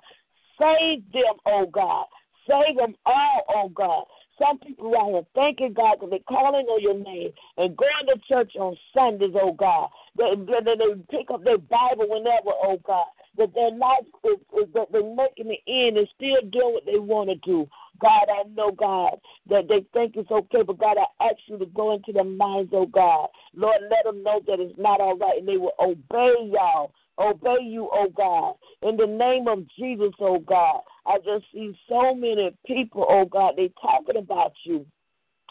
S7: Save them, oh God. Save them all, oh God. Some people right here thanking God because they're calling on your name and going to church on Sundays, oh God. They, they, they pick up their Bible whenever, oh God. That their life is, is that they're making it in and still doing what they want to do. God, I know, God, that they think it's okay, but God, I ask you to go into their minds, oh God. Lord, let them know that it's not all right and they will obey y'all obey you, oh God. In the name of Jesus, oh God. I just see so many people, oh God, they talking about you,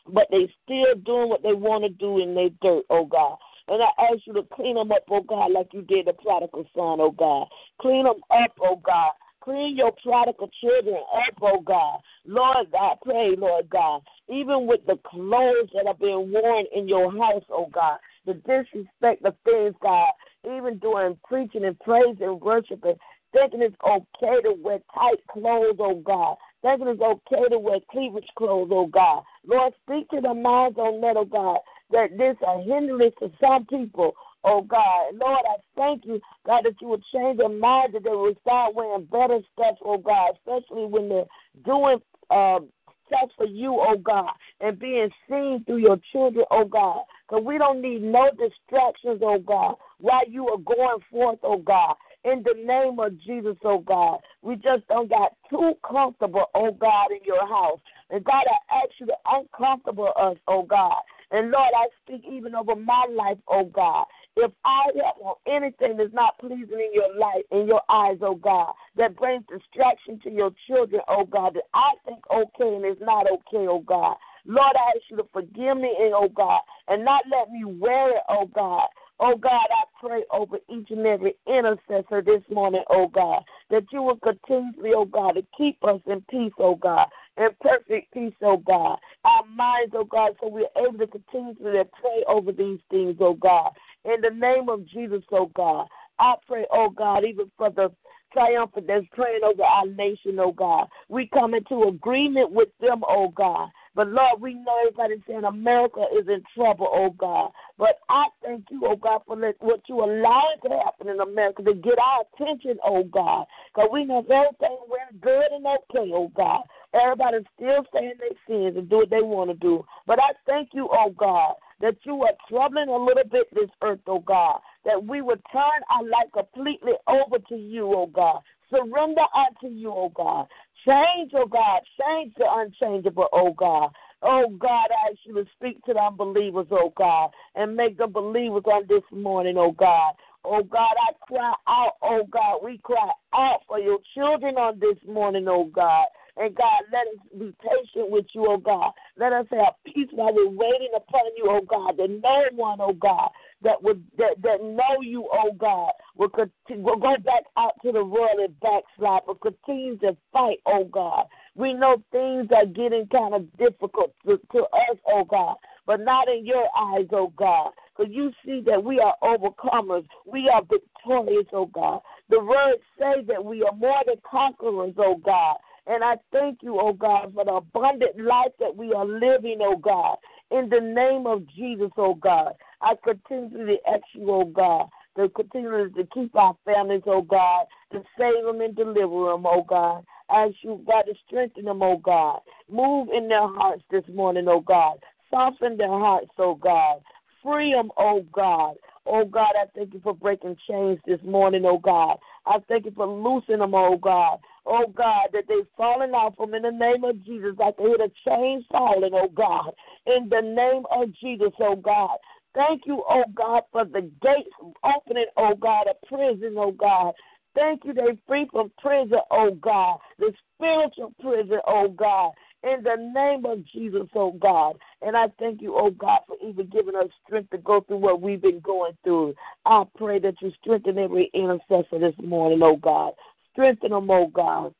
S7: but they still doing what they want to do in their dirt, oh God. And I ask you to clean them up, oh God, like you did the prodigal son, oh God. Clean them up, oh God. Clean your prodigal children up, oh God. Lord God, pray, Lord God. Even with the clothes that are being worn in your house, oh God. The disrespect of things, God. Even doing preaching and praise and worshiping. Thinking it's okay to wear tight clothes, oh God. Thinking it's okay to wear cleavage clothes, oh God. Lord, speak to the minds on that, oh God, that this a hindrance to some people, oh God. Lord, I thank you, God, that you would change their mind, that they would start wearing better stuff, oh God, especially when they're doing uh, stuff for you, oh God, and being seen through your children, oh God. Because we don't need no distractions, oh God, while you are going forth, oh God in the name of Jesus, oh God. We just don't got too comfortable, oh God, in your house. And God, I ask you to uncomfortable us, oh God. And Lord, I speak even over my life, oh God. If I have anything that's not pleasing in your life, in your eyes, oh God, that brings distraction to your children, oh God, that I think okay and is not okay, oh God. Lord, I ask you to forgive me, oh God, and not let me wear it, oh God. Oh God, I pray over each and every intercessor this morning, oh God, that you will continuously, oh God, to keep us in peace, oh God, in perfect peace, oh God. Our minds, oh God, so we're able to continuously pray over these things, oh God. In the name of Jesus, oh God, I pray, oh God, even for the triumphant that's praying over our nation, oh God. We come into agreement with them, oh God. But Lord, we know everybody saying America is in trouble, oh God. But I thank you, oh God, for what you allowing to happen in America to get our attention, oh God. Because we know everything went good and okay, oh God. Everybody's still saying their sins and do what they want to do. But I thank you, oh God, that you are troubling a little bit this earth, oh God. That we would turn our life completely over to you, oh God. Surrender unto you, oh God. Change, oh God. Change the unchangeable, oh God. Oh God, I ask you to speak to the unbelievers, oh God, and make them believers on this morning, oh God. Oh God, I cry out, oh God, we cry out for your children on this morning, oh God. And God, let us be patient with you, oh God. Let us have peace while we're waiting upon you, oh God. That no one, oh God, that would that, that know you, oh God, will continue, will go back out to the world and backslide, but continue to fight, oh God. We know things are getting kind of difficult to, to us, oh God, but not in your eyes, oh God. Because you see that we are overcomers. We are victorious, oh God. The words say that we are more than conquerors, oh God. And I thank you, oh God, for the abundant life that we are living, oh God. In the name of Jesus, oh God. I continue to ask you, oh God, to continue to keep our families, oh God, to save them and deliver them, oh God. As you, God, to strengthen them, oh God. Move in their hearts this morning, oh God. Soften their hearts, oh God. Free them, oh God. Oh God, I thank you for breaking chains this morning, oh God. I thank you for loosing them, oh God. Oh God, that they've fallen off them in the name of Jesus. I can hear the chains falling, oh God. In the name of Jesus, oh God. Thank you, oh God, for the gates opening, oh God, of prison, oh God. Thank you, they free from prison, oh God, the spiritual prison, oh God, in the name of Jesus, oh God. And I thank you, oh God, for even giving us strength to go through what we've been going through. I pray that you strengthen every intercessor this morning, oh God. Strengthen them, oh God.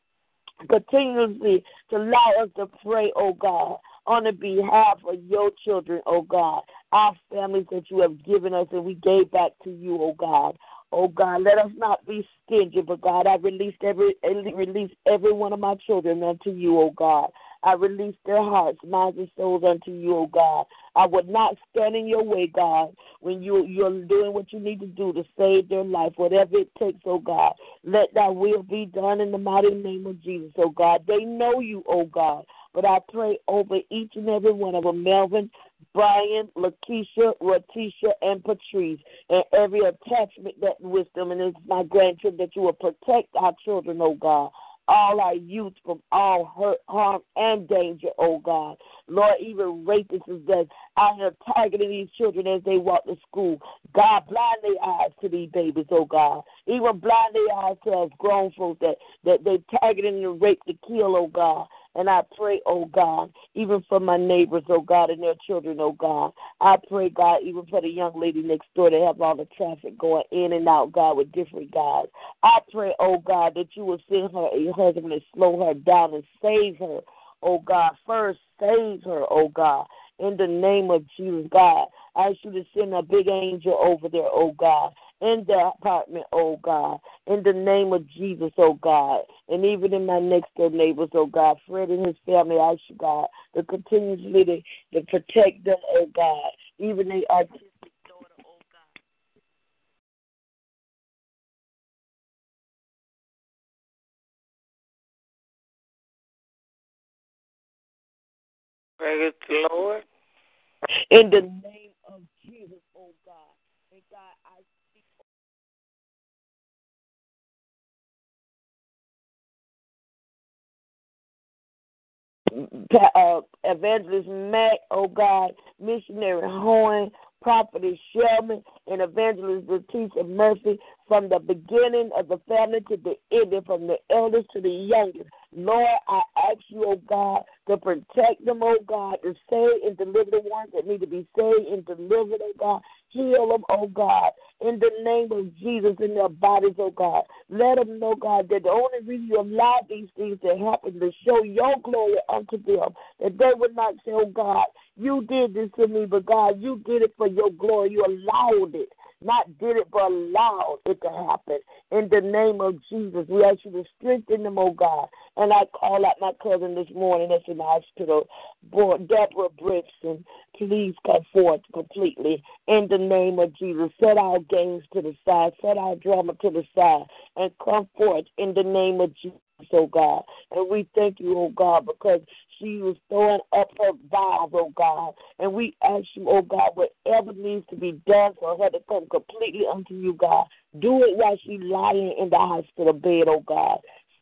S7: Continuously to allow us to pray, oh God on the behalf of your children, oh God, our families that you have given us and we gave back to you, oh God. Oh God, let us not be stingy, but God, I released every release every one of my children unto you, oh God. I release their hearts, minds, and souls unto you, O God. I would not stand in your way, God, when you, you're doing what you need to do to save their life, whatever it takes, oh God. Let thy will be done in the mighty name of Jesus, oh God. They know you, oh God. But I pray over each and every one of them, Melvin, Brian, Lakeisha, Ratisha, and Patrice, and every attachment that wisdom, and it's my grandchildren that you will protect our children, oh God all our youth from all hurt, harm, and danger, oh God. Lord, even rapists that out here targeting these children as they walk to school. God, blind their eyes to these babies, oh God. Even blind their eyes to us grown folks that, that they targeting and rape to kill, oh God. And I pray, oh God, even for my neighbors, oh God, and their children, oh God. I pray, God, even for the young lady next door to have all the traffic going in and out, God, with different guys. I pray, oh God, that you will send her a husband and slow her down and save her, oh God. First, save her, oh God in the name of Jesus, God. I ask you to send a big angel over there, oh God, in the apartment, oh God, in the name of Jesus, oh God, and even in my next door neighbors, oh God, Fred and his family, I ask you, God, to continuously to, to protect them, oh God, even the artistic daughter, oh God.
S3: Praise the Lord.
S7: In the name of Jesus, Uh, Evangelist Matt, oh God, Missionary Horn, Prophetess Sherman, and Evangelist Letitia Murphy, from the beginning of the family to the end, from the eldest to the youngest. Lord, I ask you, oh God, to protect them, oh God, to save and deliver the ones that need to be saved and delivered, oh God. Heal them, oh God, in the name of Jesus in their bodies, oh God. Let them know, God, that the only reason you allow these things to happen to show your glory unto them. That they would not say, oh God, you did this to me, but God, you did it for your glory. You allowed it not did it, but allowed it to happen. In the name of Jesus, we ask you to strengthen them, oh God. And I call out my cousin this morning that's in the hospital, Deborah Brinson. Please come forth completely in the name of Jesus. Set our games to the side, set our drama to the side, and come forth in the name of Jesus oh God. And we thank you, oh God, because she was throwing up her vows, oh God. And we ask you, oh God, whatever needs to be done for her to come completely unto you, God. Do it while she's lying in the hospital bed, oh God.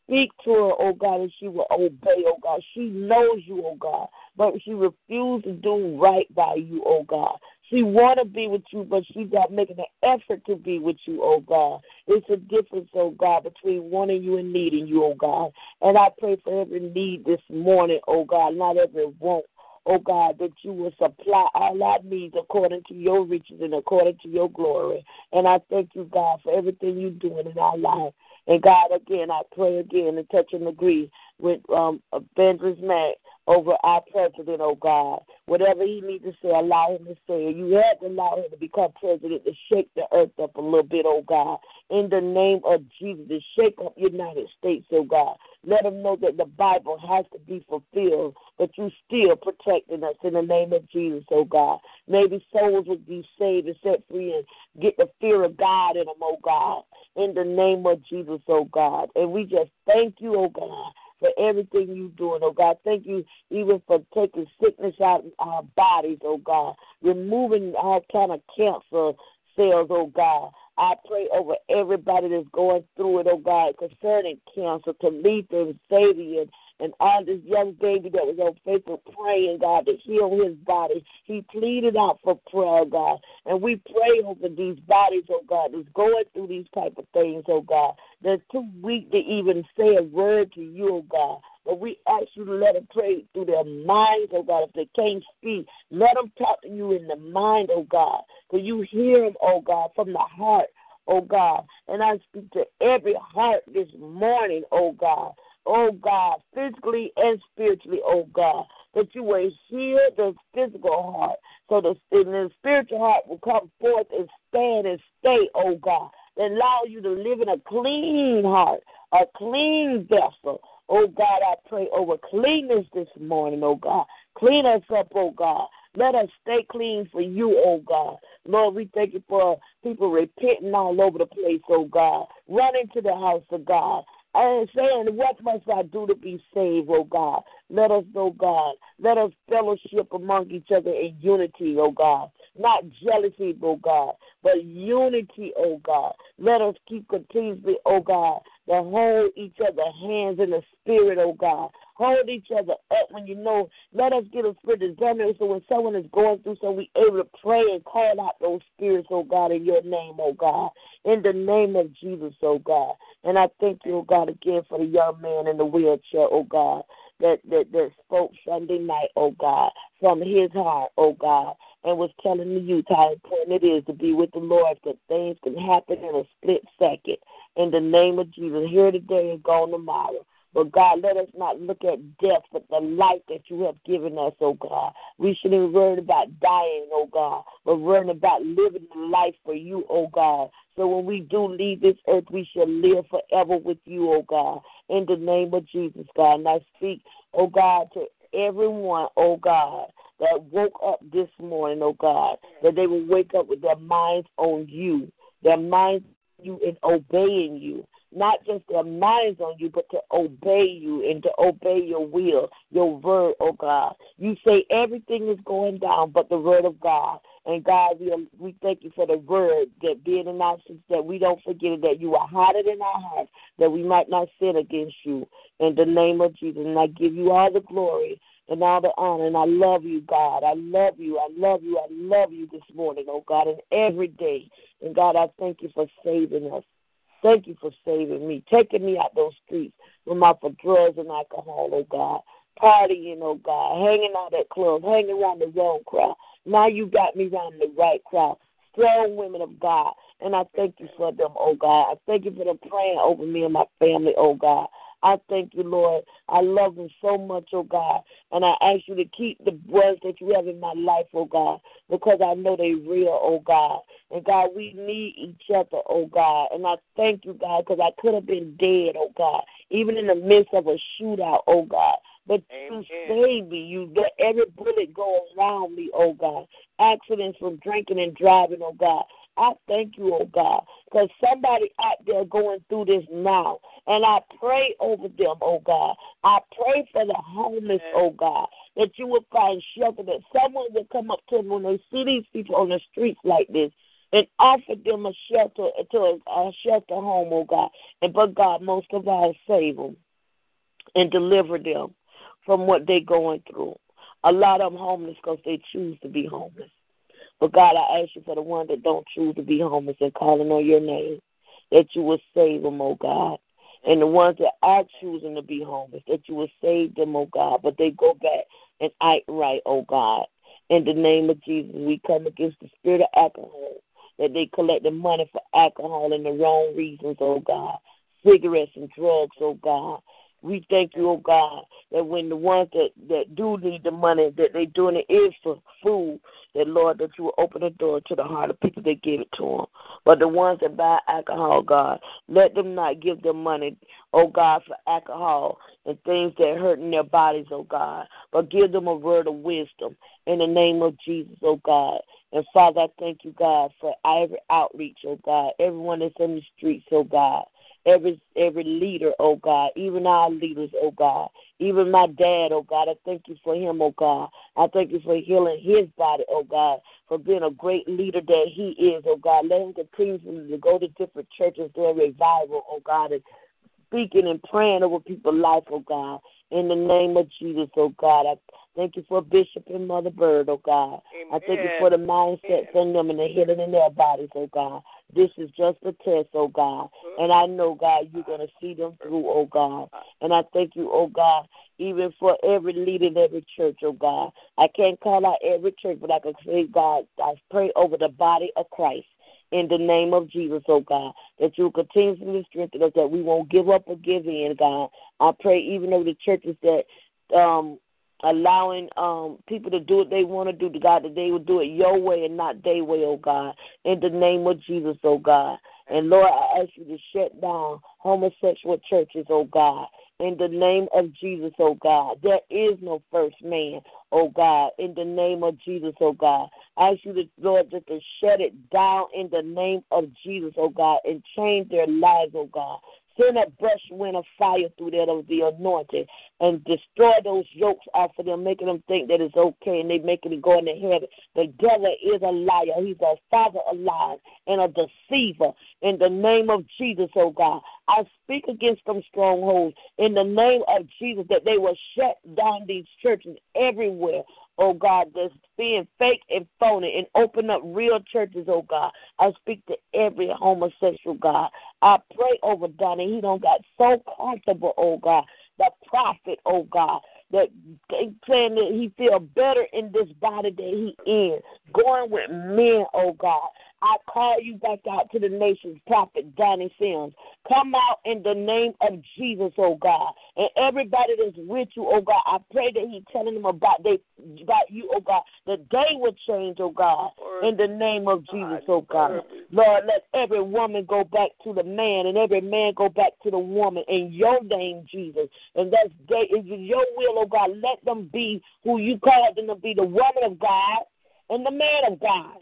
S7: Speak to her, oh God, and she will obey, oh God. She knows you, oh God, but she refused to do right by you, oh God. She want to be with you, but she's not making an effort to be with you, oh God. It's a difference, oh God, between wanting you and needing you, oh God. And I pray for every need this morning, oh God, not every want, oh God, that you will supply all our needs according to your riches and according to your glory. And I thank you, God, for everything you're doing in our life. And God, again, I pray again and touch and agree with um, Evangelist Matt over our president, oh God. Whatever he needs to say, allow him to say. it. You had to allow him to become president to shake the earth up a little bit, oh God. In the name of Jesus, to shake up United States, oh God. Let him know that the Bible has to be fulfilled, but you still protecting us in the name of Jesus, oh God. Maybe souls would be saved and set free and get the fear of God in them, oh God. In the name of Jesus, oh God. And we just thank you, oh God for everything you're doing, oh God. Thank you even for taking sickness out of our bodies, oh God. Removing all kind of cancer cells, oh God. I pray over everybody that's going through it, oh God, concerning cancer, to lead them, Savior, and all this young baby that was on Facebook praying, God, to heal his body. He pleaded out for prayer, God. And we pray over these bodies, oh God, that's going through these type of things, oh God. They're too weak to even say a word to you, oh God. But we ask you to let them pray through their minds, oh God. If they can't speak, let them talk to you in the mind, oh God. For you hear them, oh God, from the heart, oh God. And I speak to every heart this morning, oh God oh God, physically and spiritually, oh God, that you will heal the physical heart so the, the spiritual heart will come forth and stand and stay, oh God, that allow you to live in a clean heart, a clean vessel. Oh God, I pray over cleanness this morning, oh God. Clean us up, oh God. Let us stay clean for you, oh God. Lord, we thank you for people repenting all over the place, oh God. Running to the house of God and saying, What must I do to be saved, oh God? Let us know, God. Let us fellowship among each other in unity, oh God. Not jealousy, oh God, but unity, oh God. Let us keep continuously, oh God, to hold each other hands in the spirit, oh God. Hold each other up when you know. Let us get a spirit of discernment so when someone is going through so we able to pray and call out those spirits, oh God, in your name, oh God. In the name of Jesus, oh God. And I thank you, oh God, again for the young man in the wheelchair, oh God. that, that, that spoke Sunday night, oh God, from his heart, oh God, and was telling the youth how important it is to be with the Lord, that things can happen in a split second. In the name of Jesus, here today and gone tomorrow. But God, let us not look at death, but the life that you have given us, oh God. We shouldn't worry about dying, oh God, but worrying about living the life for you, oh God. So when we do leave this earth, we shall live forever with you, oh God. In the name of Jesus, God. And I speak, oh God, to everyone, oh God, that woke up this morning, oh God, that they will wake up with their minds on you, their minds you and obeying you not just their minds on you, but to obey you and to obey your will, your word, oh God. You say everything is going down but the word of God. And God, we, we thank you for the word that being in our sense that we don't forget it, that you are hiding in our hearts, that we might not sin against you. In the name of Jesus. And I give you all the glory and all the honor. And I love you, God. I love you. I love you. I love you this morning, oh God, and every day. And God, I thank you for saving us. Thank you for saving me, taking me out those streets out for drugs and alcohol, oh God. Partying, oh God, hanging out at clubs, hanging around the wrong crowd. Now you got me around the right crowd. Strong women of God. And I thank you for them, oh God. I thank you for them praying over me and my family, oh God. I thank you, Lord. I love them so much, oh God. And I ask you to keep the ones that you have in my life, oh God, because I know they're real, oh God. And God, we need each other, oh God. And I thank you, God, because I could have been dead, oh God, even in the midst of a shootout, oh God. But Amen. you saved me. You let every bullet go around me, oh God. Accidents from drinking and driving, oh God. I thank you, oh God, because somebody out there going through this now. And I pray over them, oh God. I pray for the homeless, oh God, that you will find shelter, that someone will come up to them when they see these people on the streets like this and offer them a shelter to a, a shelter home, oh God. And but God, most of all, save them and deliver them from what they're going through. A lot of them homeless because they choose to be homeless. But God, I ask you for the ones that don't choose to be homeless and calling on your name, that you will save them, oh God. And the ones that are choosing to be homeless, that you will save them, oh God, but they go back and act right, oh God. In the name of Jesus, we come against the spirit of alcohol, that they collect the money for alcohol and the wrong reasons, oh God. Cigarettes and drugs, oh God. We thank you, oh God, that when the ones that, that do need the money, that they doing it is for food, that Lord, that you will open the door to the heart of people that give it to them. But the ones that buy alcohol, God, let them not give them money, oh God, for alcohol and things that hurt in their bodies, oh God, but give them a word of wisdom in the name of Jesus, oh God. And Father, I thank you, God, for every outreach, oh God, everyone that's in the streets, oh God every every leader, oh God, even our leaders, oh God, even my dad, oh God. I thank you for him, oh God. I thank you for healing his body, oh God, for being a great leader that he is, oh God. Let him continue to go to different churches during revival, oh God, and speaking and praying over people's life, oh God. In the name of Jesus, oh God. I thank you for Bishop and Mother Bird, oh God. Amen. I thank you for the mindsets in them and the healing in their bodies, oh God. This is just a test, oh God. And I know, God, you're going to see them through, oh God. And I thank you, oh God, even for every leader in every church, oh God. I can't call out every church, but I can say, God, I pray over the body of Christ in the name of Jesus, oh God, that you continue to strengthen us, that we won't give up or give in, God. I pray even over the churches that um allowing um people to do what they want to do to God, that they will do it your way and not their way, oh God. In the name of Jesus, oh God. And Lord, I ask you to shut down homosexual churches, oh God. In the name of Jesus, oh God. There is no first man, oh God. In the name of Jesus, oh God. I ask you to, Lord, just to shut it down in the name of Jesus, oh God, and change their lives, oh God. Send a brush wind of fire through that of the anointing and destroy those yokes off of them, making them think that it's okay and they making it go into heaven. The devil is a liar. He's a father of lies and a deceiver. In the name of Jesus, oh God, I speak against them strongholds in the name of Jesus that they will shut down these churches everywhere oh God, that's being fake and phony and open up real churches, oh God. I speak to every homosexual, God. I pray over Donnie. He don't got so comfortable, oh God. The prophet, oh God. that saying that he feel better in this body that he in, going with men, oh God. I call you back out to the nations, Prophet Donnie Sims. Come out in the name of Jesus, oh God. And everybody that's with you, oh God, I pray that He telling them about they about you, oh God, that they will change, oh God, in the name of Jesus, oh God. Lord, let every woman go back to the man and every man go back to the woman in your name, Jesus. And that's day is your will, oh God. Let them be who you called them to be, the woman of God and the man of God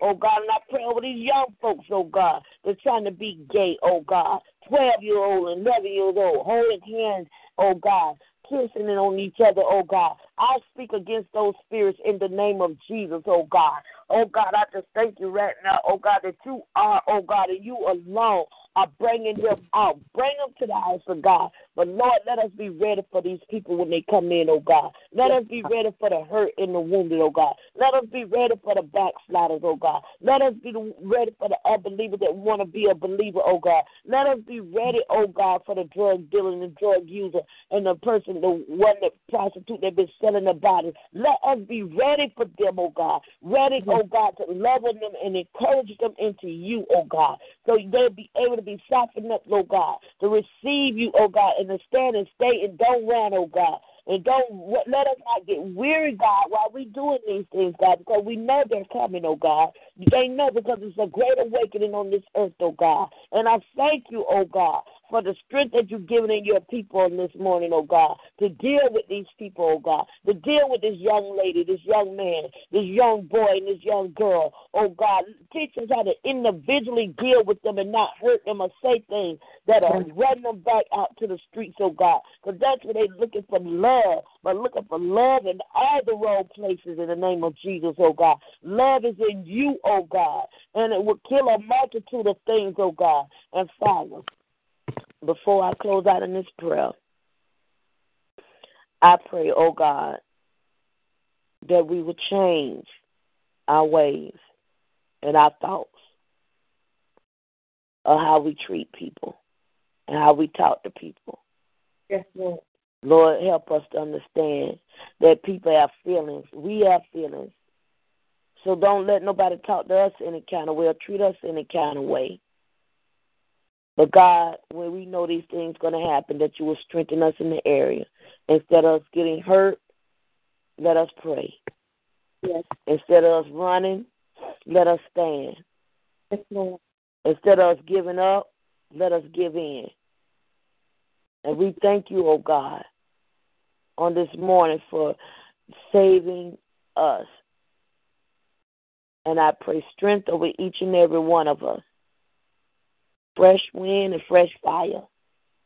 S7: oh God. And I pray over these young folks, oh God, they're trying to be gay, oh God. 12 year old and 11 years old, holding hands, oh God, kissing it on each other, oh God. I speak against those spirits in the name of Jesus, oh God. Oh God, I just thank you right now, oh God, that you are, oh God, and you alone are bringing them out. Bring them to the house of God. But Lord, let us be ready for these people when they come in, oh God. Let us be ready for the hurt and the wounded, oh God. Let us be ready for the backsliders, oh God. Let us be ready for the unbeliever that want to be a believer, oh God. Let us be ready, oh God, for the drug dealer and the drug user and the person, the one that prostitute that been selling the body. Let us be ready for them, oh God. Ready, oh God, to love them and encourage them into you, oh God. So they'll be able to be softened up, oh God, to receive you, oh God, and to stand and stay and don't run, oh God. And don't let us not get weary, God, while we doing these things, God, because we know they're coming, oh God. They know because it's a great awakening on this earth, oh God. And I thank you, oh God, for the strength that you've given in your people on this morning, oh God, to deal with these people, oh God, to deal with this young lady, this young man, this young boy, and this young girl, oh God. Teach us how to individually deal with them and not hurt them or say things that are running them back out to the streets, oh God, because that's where they're looking for love, but looking for love in all the wrong places in the name of Jesus, oh God. Love is in you, oh God, and it will kill a multitude of things, oh God. And Father, before I close out in this prayer, I pray, oh God, that we will change our ways and our thoughts of how we treat people and how we talk to people.
S5: Yes, Lord.
S7: Lord, help us to understand that people have feelings. We have feelings. So don't let nobody talk to us any kind of way or treat us any kind of way. But God, when we know these things going to happen, that you will strengthen us in the area. Instead of us getting hurt, let us pray.
S5: Yes.
S7: Instead of us running, let us stand.
S5: Yes, Lord.
S7: Instead of us giving up, let us give in. And we thank you, oh God, on this morning for saving us. And I pray strength over each and every one of us fresh wind and fresh fire,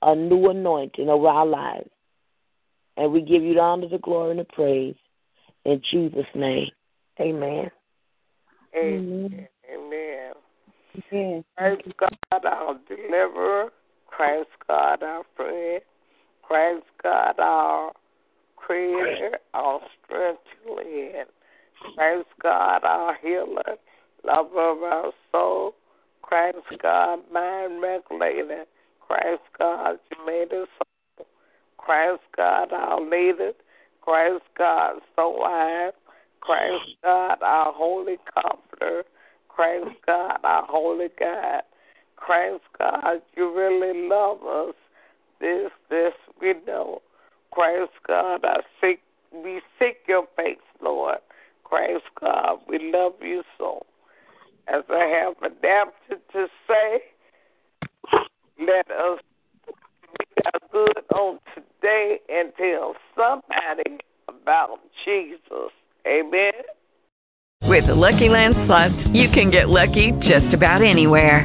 S7: a new anointing over our lives. And we give you the honor, the glory, and the praise. In Jesus' name, amen.
S3: Amen. Amen.
S5: Amen.
S3: Praise God, our deliverer. Praise God, our friend. Praise God, our creator, our strength to live. Praise God, our healer, lover of our soul. Christ God, mind regulator. Christ God, you made us whole. Christ God, our leader. Christ God, so wise. Christ God, our holy comforter. Christ God, our holy God. Christ God, you really love us. This, this we know. Christ God, I seek, we seek your face, Lord. Christ God, we love you so as I have adapted to say, let us be good on today and tell somebody about Jesus. Amen.
S8: With the LuckyLand slots, you can get lucky just about anywhere.